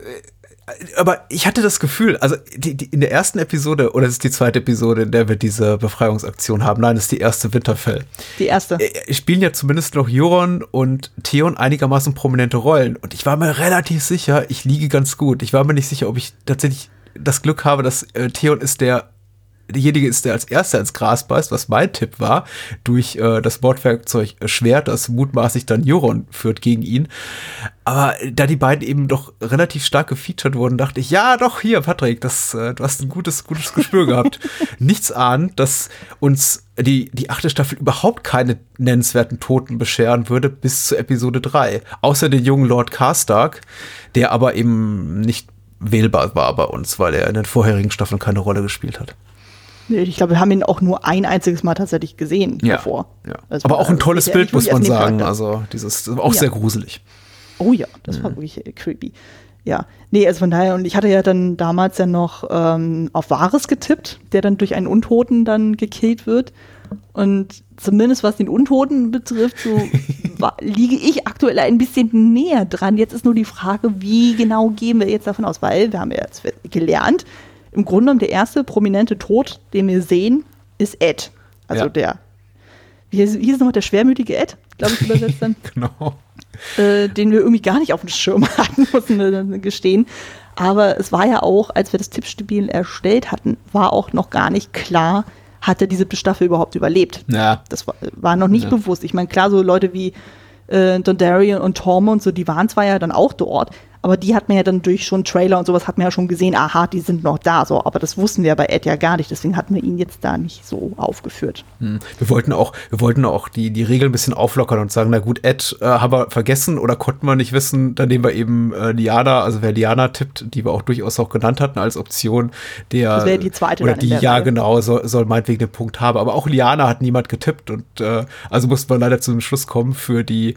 aber ich hatte das Gefühl, also die, die, in der ersten Episode, oder es ist die zweite Episode, in der wir diese Befreiungsaktion haben. Nein, es ist die erste Winterfell. Die erste. Äh, spielen ja zumindest noch Joron und Theon einigermaßen prominente Rollen. Und ich war mir relativ sicher, ich liege ganz gut. Ich war mir nicht sicher, ob ich tatsächlich das Glück habe, dass äh, Theon ist der derjenige ist, der als erster ins Gras beißt, was mein Tipp war, durch äh, das Bordwerkzeug Schwert, das mutmaßlich dann Joron führt gegen ihn. Aber da die beiden eben doch relativ stark gefeatured wurden, dachte ich, ja, doch, hier, Patrick, das, äh, du hast ein gutes, gutes Gespür gehabt. Nichts ahnt, dass uns die, die achte Staffel überhaupt keine nennenswerten Toten bescheren würde bis zu Episode 3. Außer den jungen Lord Karstark, der aber eben nicht wählbar war bei uns, weil er in den vorherigen Staffeln keine Rolle gespielt hat. Ich glaube, wir haben ihn auch nur ein einziges Mal tatsächlich gesehen ja, davor. Ja. Also Aber auch ein tolles Bild, muss man sagen. Also dieses auch ja. sehr gruselig. Oh ja, das mhm. war wirklich äh, creepy. Ja, nee, also von daher, und ich hatte ja dann damals ja noch ähm, auf Wahres getippt, der dann durch einen Untoten dann gekillt wird. Und zumindest was den Untoten betrifft, so liege ich aktuell ein bisschen näher dran. Jetzt ist nur die Frage, wie genau gehen wir jetzt davon aus? Weil wir haben ja jetzt gelernt, im Grunde genommen der erste prominente Tod, den wir sehen, ist Ed. Also ja. der, wie hieß, es nochmal, der schwermütige Ed, glaube ich, übersetzt dann. genau. Äh, den wir irgendwie gar nicht auf dem Schirm hatten, müssen wir gestehen. Aber es war ja auch, als wir das Tippspiel erstellt hatten, war auch noch gar nicht klar, hat er die siebte Staffel überhaupt überlebt. Ja. Das war, war noch nicht ja. bewusst. Ich meine, klar, so Leute wie äh, Dondarrion und Tormund und so, die waren zwar ja dann auch dort, aber die hat man ja dann durch schon Trailer und sowas hat man ja schon gesehen, aha, die sind noch da, so. Aber das wussten wir bei Ed ja gar nicht, deswegen hatten wir ihn jetzt da nicht so aufgeführt. Hm. Wir wollten auch, wir wollten auch die, die Regeln ein bisschen auflockern und sagen, na gut, Ed äh, haben wir vergessen oder konnten wir nicht wissen, dann nehmen wir eben äh, Liana, also wer Liana tippt, die wir auch durchaus auch genannt hatten als Option, der. Das wäre die zweite. Oder die, ja, Reihe. genau, soll, soll meinetwegen den Punkt haben. Aber auch Liana hat niemand getippt und äh, also mussten wir leider zu einem Schluss kommen für die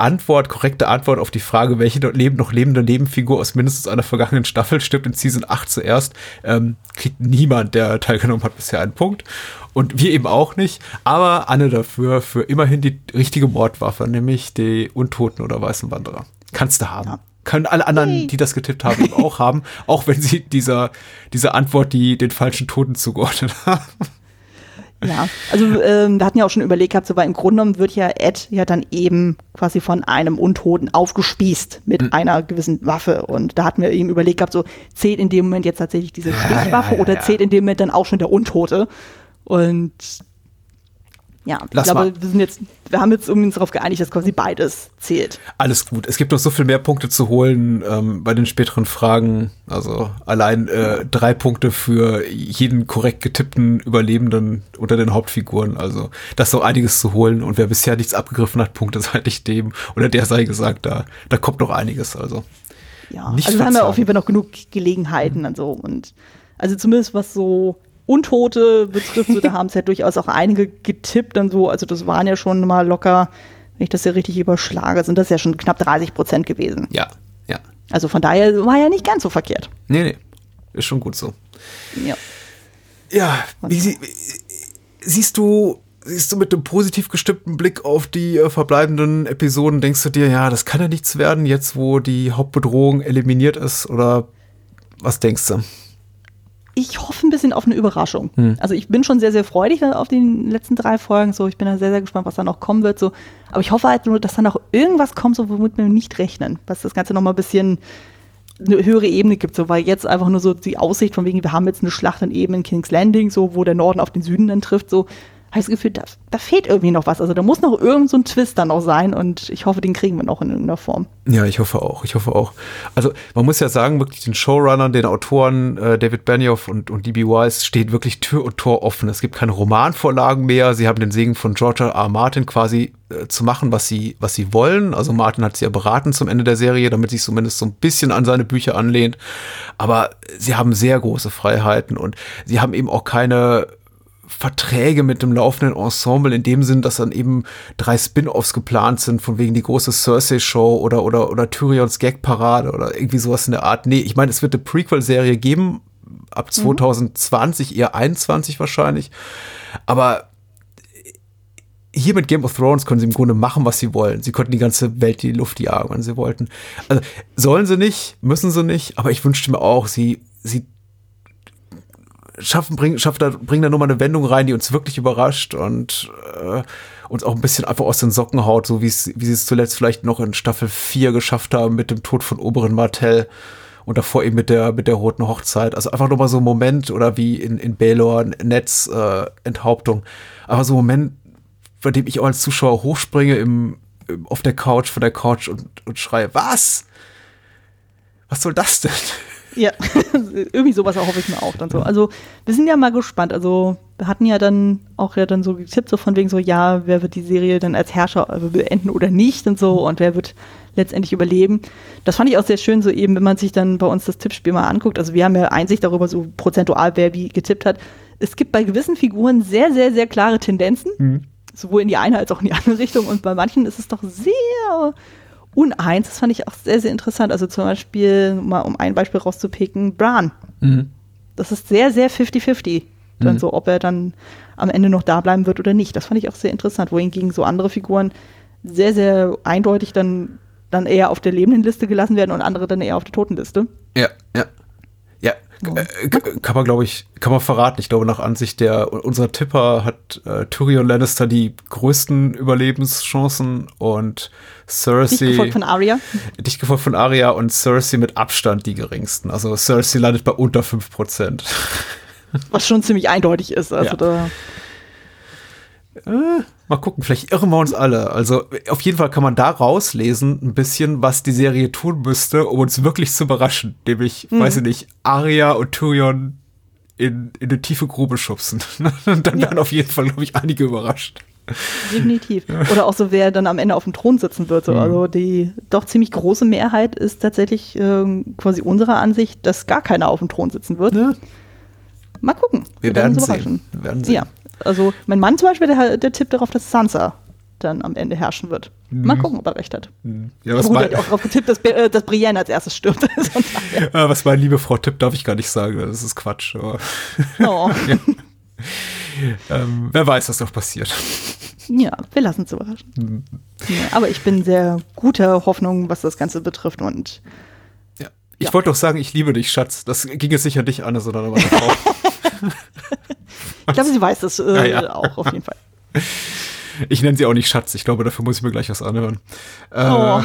Antwort, korrekte Antwort auf die Frage, welche noch lebende Nebenfigur aus mindestens einer vergangenen Staffel stirbt in Season 8 zuerst, ähm, kriegt niemand, der teilgenommen hat, bisher einen Punkt. Und wir eben auch nicht. Aber Anne dafür für immerhin die richtige Mordwaffe, nämlich die Untoten oder Weißen Wanderer. Kannst du haben. Ja. Können alle anderen, die das getippt haben, eben auch haben, auch wenn sie dieser, dieser Antwort die den falschen Toten zugeordnet haben. Ja, also ähm, da hatten ja auch schon überlegt gehabt, so weil im Grunde genommen wird ja Ed ja dann eben quasi von einem Untoten aufgespießt mit mhm. einer gewissen Waffe. Und da hatten wir eben überlegt gehabt, so zählt in dem Moment jetzt tatsächlich diese Stichwaffe ja, ja, ja, oder zählt in dem Moment dann auch schon der Untote? Und ja, Lass ich glaube, mal. wir sind jetzt, wir haben jetzt uns darauf geeinigt, dass quasi beides zählt. Alles gut. Es gibt noch so viel mehr Punkte zu holen ähm, bei den späteren Fragen. Also allein äh, drei Punkte für jeden korrekt getippten Überlebenden unter den Hauptfiguren. Also das ist noch einiges zu holen. Und wer bisher nichts abgegriffen hat, Punkte seitig dem oder der sei gesagt, da, da kommt noch einiges. Also ja, nicht also haben wir auf jeden Fall noch genug Gelegenheiten und so. Und also zumindest was so Untote betrifft, so, da haben es ja durchaus auch einige getippt und so. Also das waren ja schon mal locker, wenn ich das ja richtig überschlage, sind das ja schon knapp 30 Prozent gewesen. Ja, ja. Also von daher war ja nicht ganz so verkehrt. Nee, nee. Ist schon gut so. Ja. Ja, wie, sie, siehst du, siehst du mit einem positiv gestimmten Blick auf die äh, verbleibenden Episoden, denkst du dir, ja, das kann ja nichts werden, jetzt wo die Hauptbedrohung eliminiert ist, oder was denkst du? Ich hoffe ein bisschen auf eine Überraschung. Hm. Also ich bin schon sehr, sehr freudig auf die letzten drei Folgen. So, ich bin da sehr, sehr gespannt, was da noch kommen wird. So, aber ich hoffe halt nur, dass da noch irgendwas kommt, so womit wir nicht rechnen, was das Ganze noch mal ein bisschen eine höhere Ebene gibt, so weil jetzt einfach nur so die Aussicht von wegen, wir haben jetzt eine Schlacht dann eben in King's Landing, so wo der Norden auf den Süden dann trifft, so habe ich das Gefühl, da, da, fehlt irgendwie noch was. Also da muss noch irgend so ein Twist dann noch sein und ich hoffe, den kriegen wir noch in irgendeiner Form. Ja, ich hoffe auch. Ich hoffe auch. Also man muss ja sagen, wirklich den Showrunnern, den Autoren äh, David Benioff und, und D.B. Wise steht wirklich Tür und Tor offen. Es gibt keine Romanvorlagen mehr. Sie haben den Segen von George R. R. Martin quasi äh, zu machen, was sie, was sie wollen. Also Martin hat sie ja beraten zum Ende der Serie, damit sie zumindest so ein bisschen an seine Bücher anlehnt. Aber sie haben sehr große Freiheiten und sie haben eben auch keine Verträge mit dem laufenden Ensemble in dem Sinn, dass dann eben drei Spin-offs geplant sind, von wegen die große Cersei-Show oder, oder, oder Tyrions Gag-Parade oder irgendwie sowas in der Art. Nee, ich meine, es wird eine Prequel-Serie geben, ab 2020, mhm. eher 21 wahrscheinlich. Aber hier mit Game of Thrones können sie im Grunde machen, was sie wollen. Sie konnten die ganze Welt in die Luft jagen, wenn sie wollten. Also sollen sie nicht, müssen sie nicht, aber ich wünschte mir auch, sie, sie schaffen, bringen, schaffen da, bringen da nur mal eine Wendung rein, die uns wirklich überrascht und äh, uns auch ein bisschen einfach aus den Socken haut, so wie wie sie es zuletzt vielleicht noch in Staffel 4 geschafft haben mit dem Tod von Oberen Martell und davor eben mit der, mit der roten Hochzeit. Also einfach nur mal so ein Moment oder wie in, in Baylor, Netz, äh, Enthauptung. Aber so ein Moment, bei dem ich auch als Zuschauer hochspringe im, im, auf der Couch, von der Couch und, und schreie, was? Was soll das denn? Ja, irgendwie sowas hoffe ich mir auch dann so. Also wir sind ja mal gespannt. Also wir hatten ja dann auch ja dann so getippt, so von wegen so, ja, wer wird die Serie dann als Herrscher beenden oder nicht und so und wer wird letztendlich überleben. Das fand ich auch sehr schön, so eben, wenn man sich dann bei uns das Tippspiel mal anguckt. Also wir haben ja Einsicht darüber, so prozentual, wer wie getippt hat. Es gibt bei gewissen Figuren sehr, sehr, sehr klare Tendenzen. Mhm. Sowohl in die eine als auch in die andere Richtung. Und bei manchen ist es doch sehr uneins. Das fand ich auch sehr, sehr interessant. Also zum Beispiel, mal um ein Beispiel rauszupicken, Bran. Mhm. Das ist sehr, sehr 50-50. Dann mhm. so, ob er dann am Ende noch da bleiben wird oder nicht. Das fand ich auch sehr interessant. Wohingegen so andere Figuren sehr, sehr eindeutig dann, dann eher auf der lebenden Liste gelassen werden und andere dann eher auf der Totenliste. Ja, ja. Äh, kann man, glaube ich, kann man verraten. Ich glaube, nach Ansicht der unserer Tipper hat äh, Tyrion Lannister die größten Überlebenschancen und Cersei. Dicht gefolgt von Arya. Dicht gefolgt von Arya und Cersei mit Abstand die geringsten. Also Cersei landet bei unter 5%. Was schon ziemlich eindeutig ist. Also ja. da äh, mal gucken, vielleicht irren wir uns alle. Also auf jeden Fall kann man da rauslesen ein bisschen, was die Serie tun müsste, um uns wirklich zu überraschen. Nämlich, mhm. weiß ich nicht, Arya und Tyrion in, in eine tiefe Grube schubsen. Und dann ja. werden auf jeden Fall, glaube ich, einige überrascht. Definitiv. Oder auch so, wer dann am Ende auf dem Thron sitzen wird. So. Mhm. Also die doch ziemlich große Mehrheit ist tatsächlich äh, quasi unserer Ansicht, dass gar keiner auf dem Thron sitzen wird. Ne? Mal gucken. Wir, werden, sehen. Wir werden sehen. Ja. Also mein Mann zum Beispiel, der, der tippt darauf, dass Sansa dann am Ende herrschen wird. Mhm. Mal gucken, ob er recht hat. Mhm. Ja, was Gut, hat auch darauf getippt, dass, äh, dass Brienne als erstes stirbt. ja, was meine liebe Frau tippt, darf ich gar nicht sagen. Das ist Quatsch. Aber oh. ja. ähm, wer weiß, was noch passiert. Ja, wir lassen es überraschen. Mhm. Ja, aber ich bin sehr guter Hoffnung, was das Ganze betrifft und. Ich wollte doch sagen, ich liebe dich, Schatz. Das ging jetzt sicher nicht an, sondern an meine Frau. Ich glaube, sie weiß das äh, ja, ja. auch auf jeden Fall. Ich nenne sie auch nicht Schatz. Ich glaube, dafür muss ich mir gleich was anhören. Äh, oh.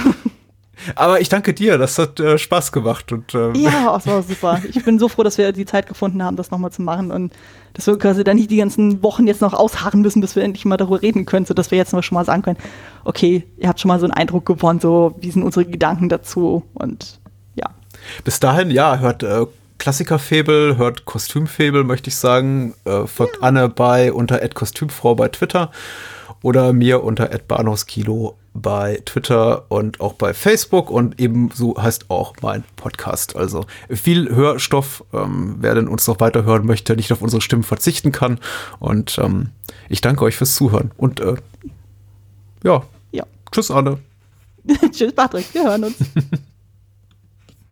Aber ich danke dir, das hat äh, Spaß gemacht. Und, äh, ja, das war super. Ich bin so froh, dass wir die Zeit gefunden haben, das nochmal zu machen und dass wir quasi dann nicht die ganzen Wochen jetzt noch ausharren müssen, bis wir endlich mal darüber reden können, sodass wir jetzt noch schon mal sagen können, okay, ihr habt schon mal so einen Eindruck gewonnen, so wie sind unsere Gedanken dazu und ja. Bis dahin, ja, hört äh, Klassiker-Fable, hört Kostüm-Fable, möchte ich sagen. Äh, folgt ja. Anne bei unter Kostümfrau bei Twitter oder mir unter Bahnhofskilo bei Twitter und auch bei Facebook und ebenso heißt auch mein Podcast. Also viel Hörstoff, ähm, wer denn uns noch weiter hören möchte, nicht auf unsere Stimmen verzichten kann. Und ähm, ich danke euch fürs Zuhören. Und äh, ja. ja, tschüss Anne. tschüss Patrick, wir hören uns.